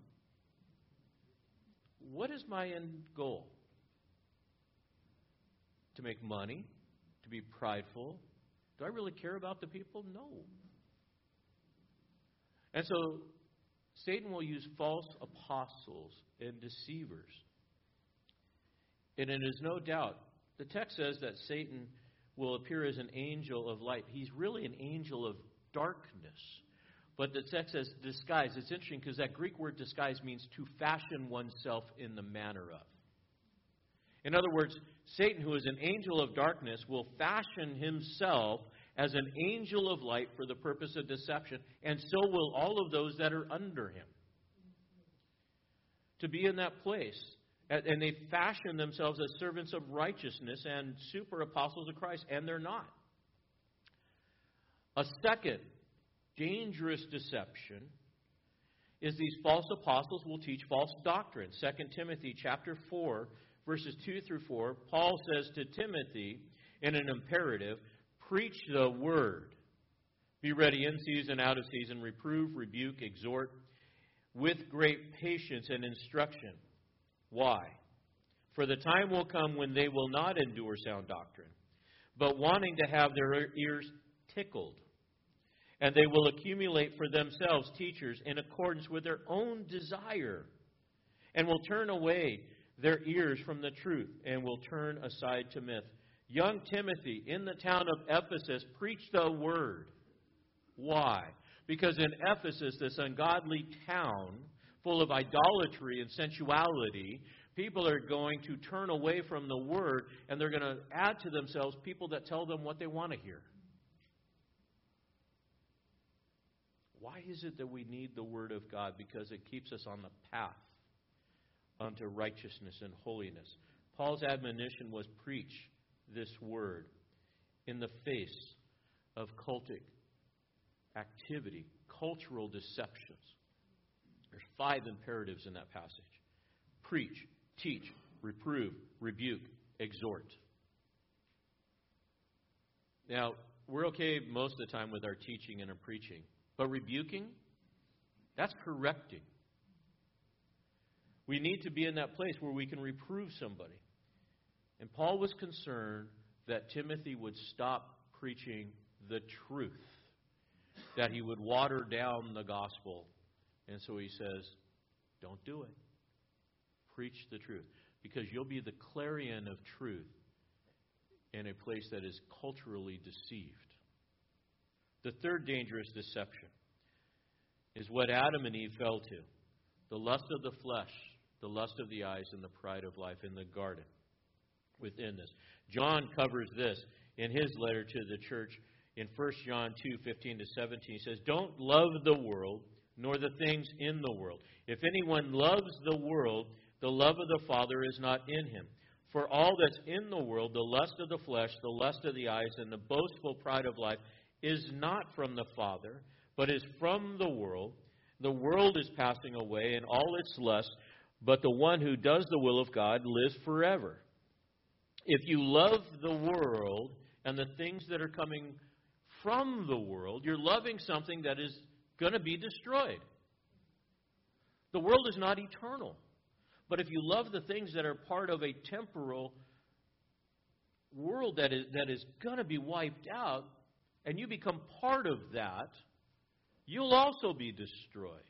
what is my end goal? To make money? To be prideful? Do I really care about the people? No. And so Satan will use false apostles and deceivers. And it is no doubt, the text says that Satan will appear as an angel of light. He's really an angel of darkness. But the text says disguise. It's interesting because that Greek word disguise means to fashion oneself in the manner of. In other words, Satan, who is an angel of darkness, will fashion himself as an angel of light for the purpose of deception, and so will all of those that are under him. To be in that place. And they fashion themselves as servants of righteousness and super apostles of Christ, and they're not. A second dangerous deception is these false apostles will teach false doctrine. 2 Timothy chapter 4 verses 2 through 4, Paul says to Timothy in an imperative, preach the word. Be ready in season, out of season, reprove, rebuke, exhort with great patience and instruction. Why? For the time will come when they will not endure sound doctrine, but wanting to have their ears tickled and they will accumulate for themselves teachers in accordance with their own desire, and will turn away their ears from the truth, and will turn aside to myth. Young Timothy in the town of Ephesus preached the word. Why? Because in Ephesus, this ungodly town, full of idolatry and sensuality, people are going to turn away from the word and they're going to add to themselves people that tell them what they want to hear. Why is it that we need the Word of God? Because it keeps us on the path unto righteousness and holiness. Paul's admonition was preach this Word in the face of cultic activity, cultural deceptions. There's five imperatives in that passage preach, teach, reprove, rebuke, exhort. Now, we're okay most of the time with our teaching and our preaching. But rebuking, that's correcting. We need to be in that place where we can reprove somebody. And Paul was concerned that Timothy would stop preaching the truth, that he would water down the gospel. And so he says, Don't do it. Preach the truth. Because you'll be the clarion of truth in a place that is culturally deceived. The third dangerous deception is what Adam and Eve fell to the lust of the flesh, the lust of the eyes, and the pride of life in the garden within this. John covers this in his letter to the church in 1 John 2 15 to 17. He says, Don't love the world, nor the things in the world. If anyone loves the world, the love of the Father is not in him. For all that's in the world, the lust of the flesh, the lust of the eyes, and the boastful pride of life, is not from the Father, but is from the world. The world is passing away and all its lusts, but the one who does the will of God lives forever. If you love the world and the things that are coming from the world, you're loving something that is going to be destroyed. The world is not eternal. But if you love the things that are part of a temporal world that is, that is going to be wiped out, and you become part of that, you'll also be destroyed.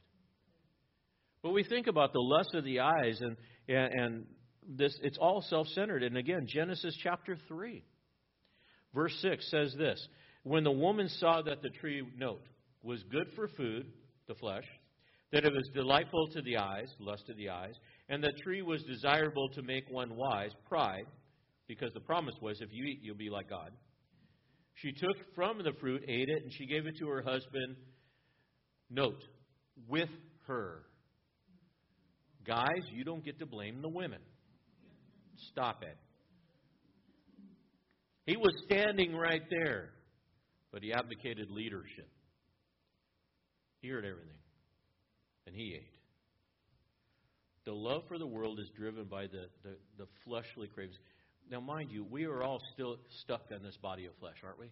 But we think about the lust of the eyes, and, and, and this, it's all self centered. And again, Genesis chapter 3, verse 6 says this When the woman saw that the tree, note, was good for food, the flesh, that it was delightful to the eyes, lust of the eyes, and the tree was desirable to make one wise, pride, because the promise was if you eat, you'll be like God. She took from the fruit, ate it, and she gave it to her husband. Note, with her. Guys, you don't get to blame the women. Stop it. He was standing right there, but he advocated leadership. He heard everything, and he ate. The love for the world is driven by the, the, the fleshly cravings. Now, mind you, we are all still stuck in this body of flesh, aren't we?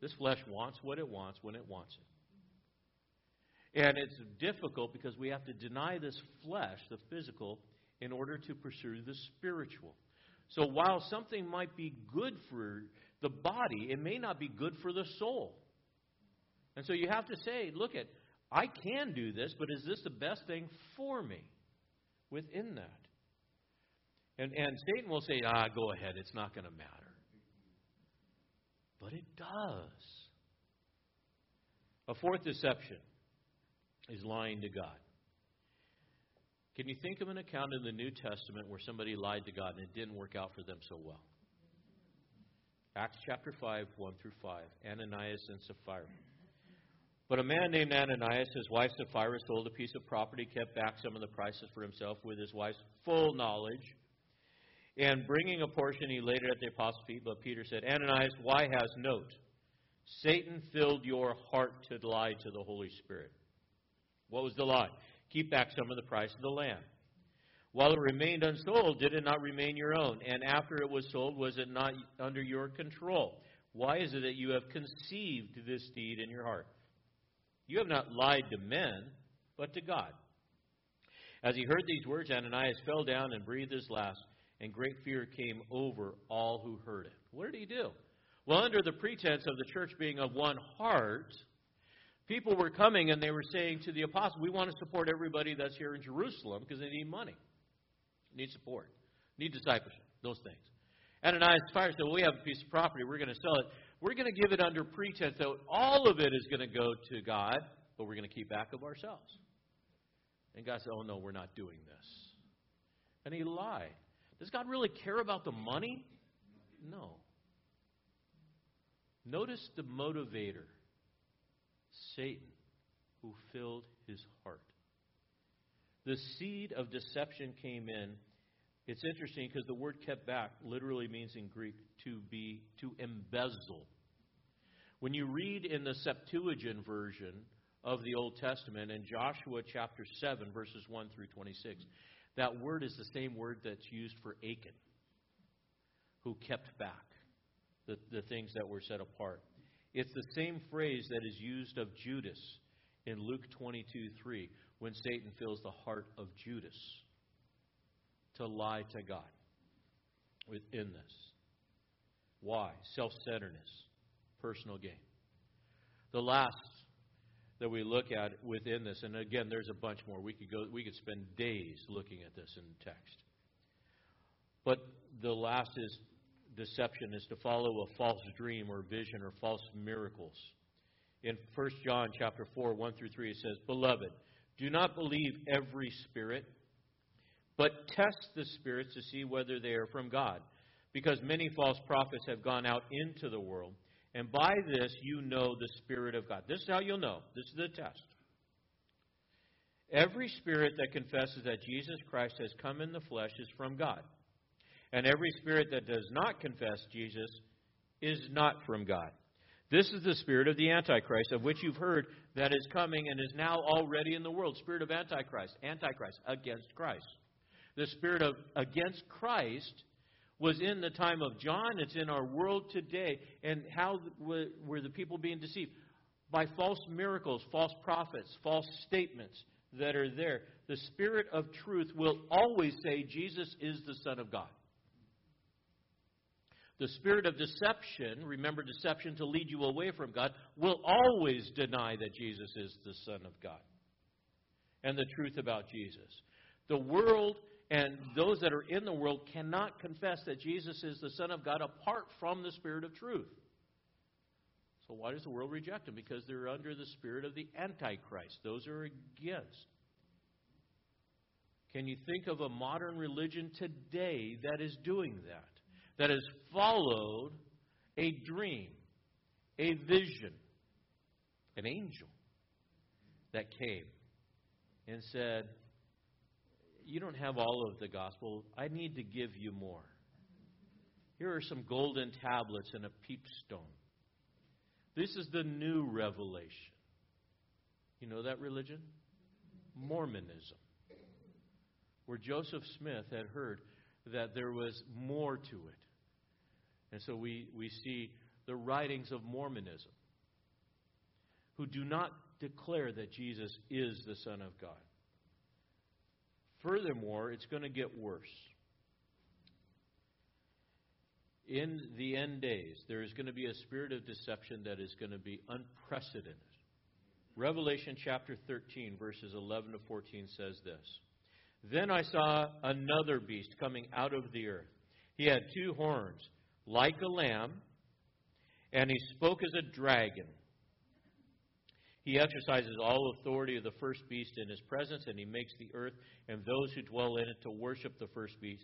This flesh wants what it wants when it wants it. And it's difficult because we have to deny this flesh, the physical, in order to pursue the spiritual. So while something might be good for the body, it may not be good for the soul. And so you have to say, look at, I can do this, but is this the best thing for me within that? And, and Satan will say, ah, go ahead, it's not going to matter. But it does. A fourth deception is lying to God. Can you think of an account in the New Testament where somebody lied to God and it didn't work out for them so well? Acts chapter 5, 1 through 5. Ananias and Sapphira. But a man named Ananias, his wife Sapphira, sold a piece of property, kept back some of the prices for himself with his wife's full knowledge. And bringing a portion, he laid it at the apostles' feet. But Peter said, Ananias, why has note? Satan filled your heart to lie to the Holy Spirit. What was the lie? Keep back some of the price of the land. While it remained unsold, did it not remain your own? And after it was sold, was it not under your control? Why is it that you have conceived this deed in your heart? You have not lied to men, but to God. As he heard these words, Ananias fell down and breathed his last, and great fear came over all who heard it. What did he do? Well, under the pretense of the church being of one heart, people were coming and they were saying to the apostles, We want to support everybody that's here in Jerusalem because they need money, need support, need discipleship, those things. Ananias Sapphira said, well, We have a piece of property, we're going to sell it. We're going to give it under pretense that all of it is going to go to God, but we're going to keep back of ourselves. And God said, Oh, no, we're not doing this. And he lied. Does God really care about the money? No. Notice the motivator Satan, who filled his heart. The seed of deception came in. It's interesting because the word kept back literally means in Greek to be, to embezzle. When you read in the Septuagint version of the Old Testament in Joshua chapter 7, verses 1 through 26, that word is the same word that's used for Achan, who kept back the, the things that were set apart. It's the same phrase that is used of Judas in Luke 22 3, when Satan fills the heart of Judas to lie to God within this. Why? Self centeredness, personal gain. The last that we look at within this, and again, there's a bunch more. We could go, we could spend days looking at this in text. But the last is deception is to follow a false dream or vision or false miracles. In 1 John chapter 4, 1 through 3, it says, Beloved, do not believe every spirit, but test the spirits to see whether they are from God. Because many false prophets have gone out into the world. And by this you know the Spirit of God. This is how you'll know. This is the test. Every spirit that confesses that Jesus Christ has come in the flesh is from God. And every spirit that does not confess Jesus is not from God. This is the spirit of the Antichrist, of which you've heard that is coming and is now already in the world. Spirit of Antichrist, Antichrist, against Christ. The spirit of against Christ was in the time of John. It's in our world today. And how were the people being deceived? By false miracles, false prophets, false statements that are there. The spirit of truth will always say Jesus is the Son of God. The spirit of deception, remember deception to lead you away from God, will always deny that Jesus is the Son of God and the truth about Jesus. The world and those that are in the world cannot confess that Jesus is the Son of God apart from the Spirit of truth. So, why does the world reject him? Because they're under the spirit of the Antichrist. Those are against. Can you think of a modern religion today that is doing that? That has followed a dream, a vision, an angel that came and said, You don't have all of the gospel. I need to give you more. Here are some golden tablets and a peepstone. This is the new revelation. You know that religion? Mormonism. Where Joseph Smith had heard that there was more to it. And so we, we see the writings of Mormonism, who do not declare that Jesus is the Son of God. Furthermore, it's going to get worse in the end days, there is going to be a spirit of deception that is going to be unprecedented. Revelation chapter 13, verses 11 to 14 says this Then I saw another beast coming out of the earth. He had two horns, like a lamb, and he spoke as a dragon. He exercises all authority of the first beast in his presence, and he makes the earth and those who dwell in it to worship the first beast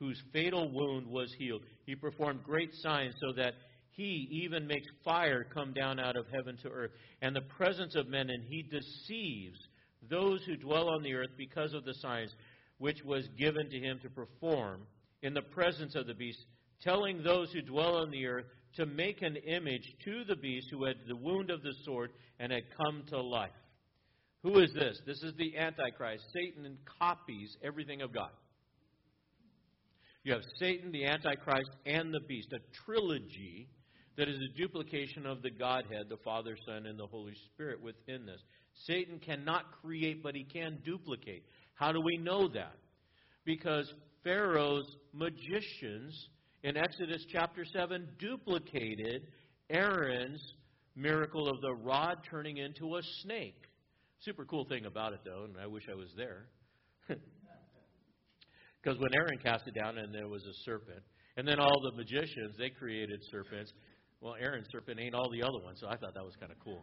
whose fatal wound was healed. He performed great signs so that he even makes fire come down out of heaven to earth and the presence of men, and he deceives those who dwell on the earth because of the signs which was given to him to perform in the presence of the beast, telling those who dwell on the earth to make an image to the beast who had the wound of the sword and had come to life. Who is this? This is the Antichrist. Satan copies everything of God. You have Satan, the Antichrist, and the beast, a trilogy that is a duplication of the Godhead, the Father, Son, and the Holy Spirit within this. Satan cannot create, but he can duplicate. How do we know that? Because Pharaoh's magicians in Exodus chapter 7 duplicated Aaron's miracle of the rod turning into a snake. Super cool thing about it, though, and I wish I was there. Because when Aaron cast it down and there was a serpent, and then all the magicians, they created serpents. Well, Aaron's serpent ain't all the other ones, so I thought that was kind of cool.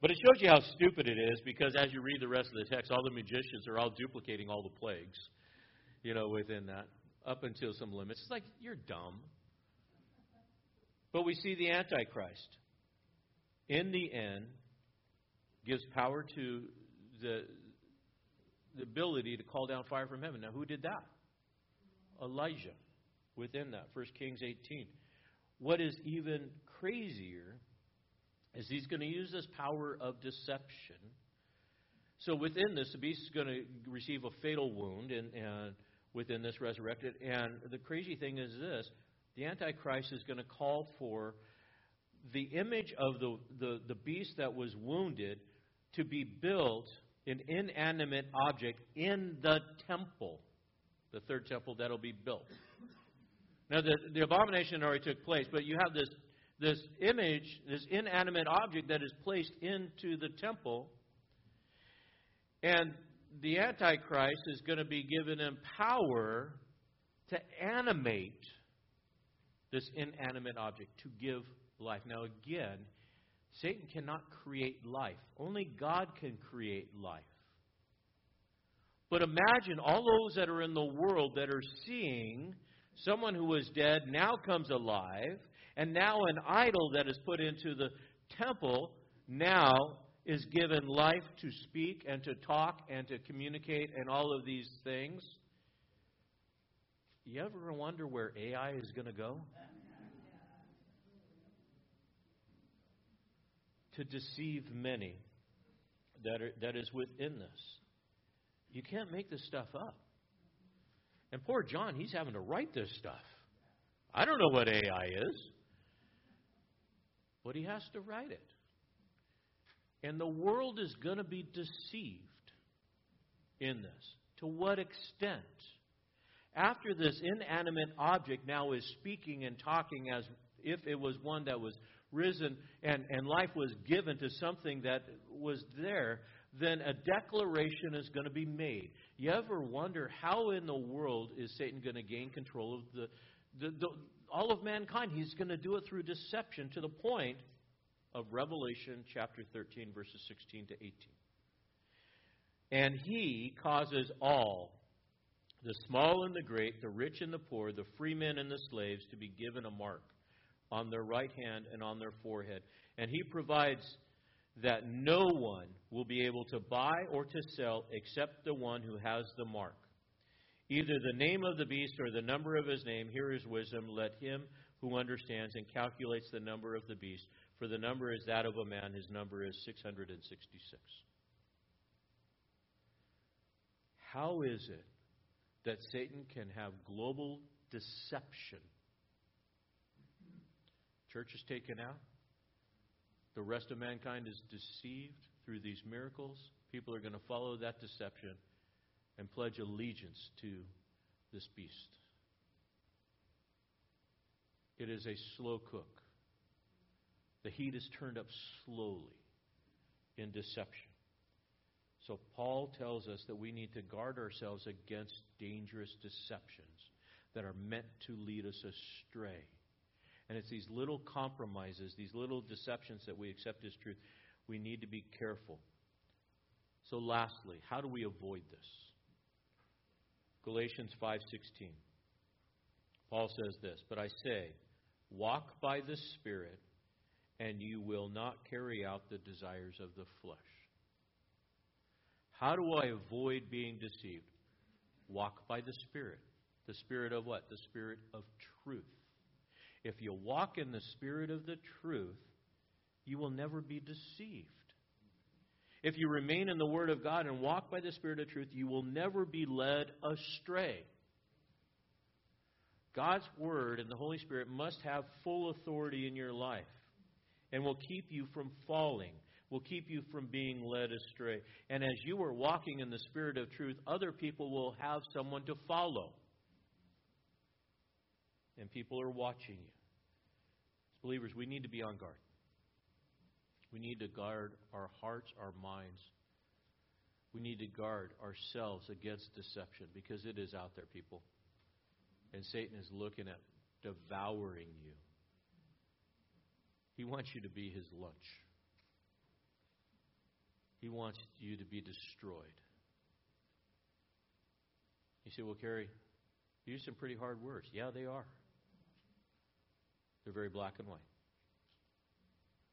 But it shows you how stupid it is because as you read the rest of the text, all the magicians are all duplicating all the plagues, you know, within that, up until some limits. It's like, you're dumb. But we see the Antichrist, in the end, gives power to the, the ability to call down fire from heaven. Now, who did that? Elijah within that. 1 Kings 18. What is even crazier is he's going to use this power of deception. So within this, the beast is going to receive a fatal wound and, and within this resurrected. And the crazy thing is this the Antichrist is going to call for the image of the, the, the beast that was wounded to be built an inanimate object in the temple, the third temple that'll be built. Now, the, the abomination already took place, but you have this, this image, this inanimate object that is placed into the temple, and the Antichrist is going to be given him power to animate this inanimate object, to give life. Now, again, Satan cannot create life. Only God can create life. But imagine all those that are in the world that are seeing someone who was dead now comes alive, and now an idol that is put into the temple now is given life to speak and to talk and to communicate and all of these things. You ever wonder where AI is going to go? to deceive many that, are, that is within this. You can't make this stuff up. And poor John, he's having to write this stuff. I don't know what AI is, but he has to write it. And the world is going to be deceived in this. To what extent? After this inanimate object now is speaking and talking as if it was one that was risen and, and life was given to something that was there, then a declaration is going to be made. You ever wonder how in the world is Satan going to gain control of the, the, the all of mankind? He's going to do it through deception to the point of Revelation chapter 13, verses 16 to 18. And he causes all, the small and the great, the rich and the poor, the free men and the slaves, to be given a mark on their right hand and on their forehead. And he provides that no one will be able to buy or to sell except the one who has the mark. Either the name of the beast or the number of his name, here is wisdom. Let him who understands and calculates the number of the beast, for the number is that of a man, his number is 666. How is it that Satan can have global deception? Church is taken out. The rest of mankind is deceived through these miracles. People are going to follow that deception and pledge allegiance to this beast. It is a slow cook. The heat is turned up slowly in deception. So, Paul tells us that we need to guard ourselves against dangerous deceptions that are meant to lead us astray. And it's these little compromises, these little deceptions that we accept as truth. We need to be careful. So lastly, how do we avoid this? Galatians 5:16. Paul says this, "But I say, walk by the Spirit, and you will not carry out the desires of the flesh." How do I avoid being deceived? Walk by the Spirit. The Spirit of what? The Spirit of truth. If you walk in the Spirit of the truth, you will never be deceived. If you remain in the Word of God and walk by the Spirit of truth, you will never be led astray. God's Word and the Holy Spirit must have full authority in your life and will keep you from falling, will keep you from being led astray. And as you are walking in the Spirit of truth, other people will have someone to follow and people are watching you. As believers, we need to be on guard. We need to guard our hearts, our minds. We need to guard ourselves against deception because it is out there, people. And Satan is looking at devouring you. He wants you to be his lunch. He wants you to be destroyed. You say, well, Cary, you use some pretty hard words. Yeah, they are. They're very black and white.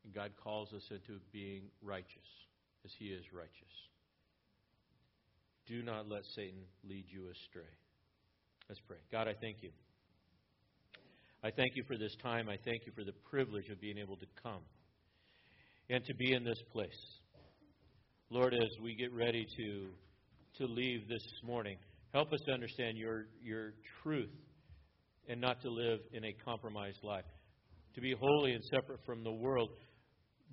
And God calls us into being righteous as He is righteous. Do not let Satan lead you astray. Let's pray. God, I thank you. I thank you for this time. I thank you for the privilege of being able to come and to be in this place. Lord, as we get ready to, to leave this morning, help us to understand your, your truth and not to live in a compromised life to be holy and separate from the world,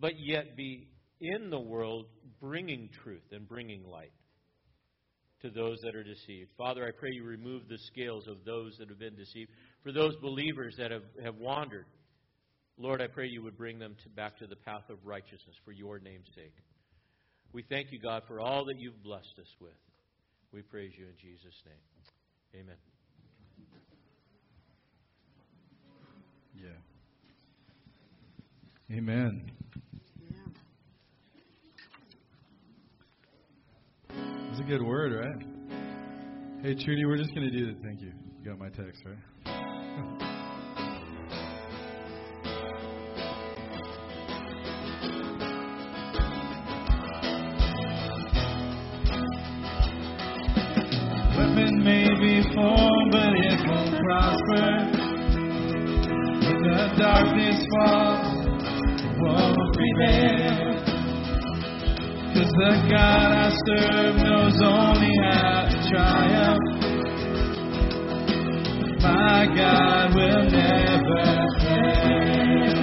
but yet be in the world bringing truth and bringing light to those that are deceived. Father, I pray you remove the scales of those that have been deceived. For those believers that have, have wandered, Lord, I pray you would bring them to, back to the path of righteousness for your name's sake. We thank you, God, for all that you've blessed us with. We praise you in Jesus' name. Amen. Yeah. Amen. It's a good word, right? Hey, Trudy, we're just going to do it. Thank you. You got my text, right? Weapon may be formed, but it won't prosper. When the darkness falls, won't the God I serve knows only how to triumph. My God will never fail.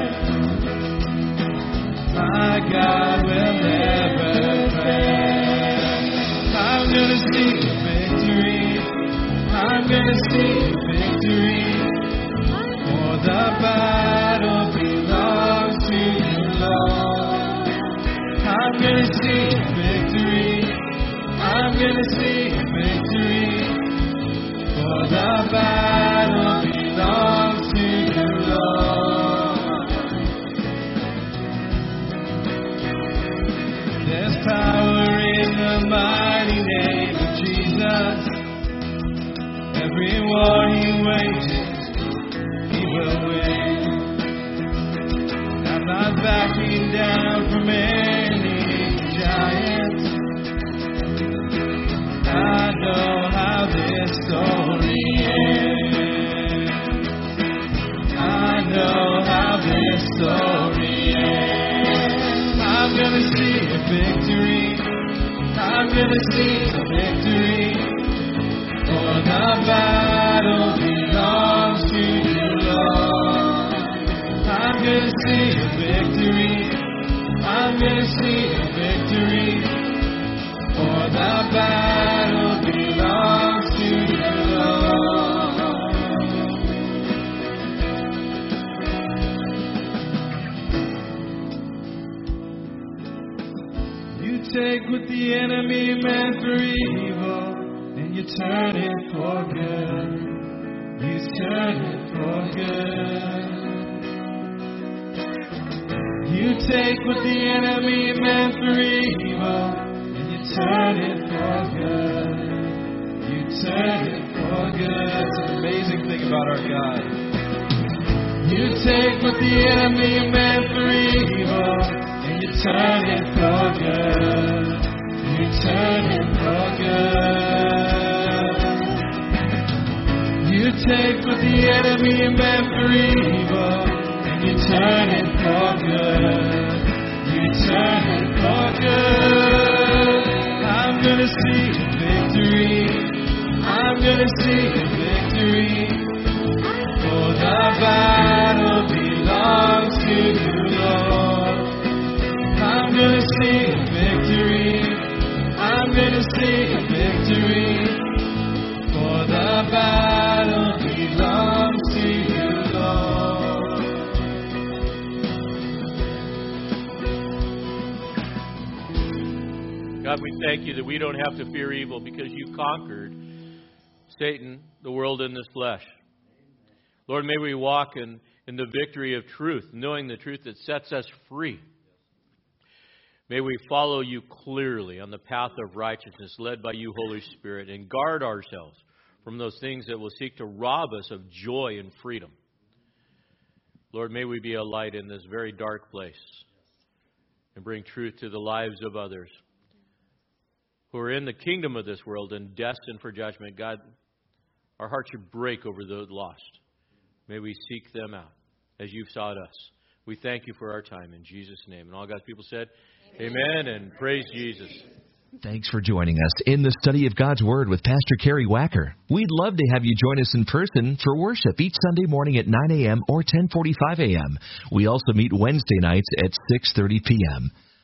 My God will never fail. I'm gonna see victory. I'm gonna see victory. For the battle belongs to you, Lord. I'm gonna see victory. I'm gonna see the enemy meant for evil and you turn it for good. You turn it for good. You take what the enemy meant for evil and you turn it for good. You turn it for good. It's an amazing thing about our God. You take what the enemy meant for evil and you turn it for good. Take what the enemy meant for evil and you turn it for good. You turn it for good. I'm gonna see victory. I'm gonna see victory. God, we thank you that we don't have to fear evil because you conquered Satan, the world, and this flesh. Lord, may we walk in, in the victory of truth, knowing the truth that sets us free. May we follow you clearly on the path of righteousness, led by you, Holy Spirit, and guard ourselves from those things that will seek to rob us of joy and freedom. Lord, may we be a light in this very dark place and bring truth to the lives of others who are in the kingdom of this world and destined for judgment. God, our hearts should break over the lost. May we seek them out as you've sought us. We thank you for our time in Jesus' name. And all God's people said, Amen, Amen and praise Jesus. Thanks for joining us in the study of God's Word with Pastor Cary Wacker. We'd love to have you join us in person for worship each Sunday morning at 9 a.m. or 10:45 a.m. We also meet Wednesday nights at 6:30 p.m.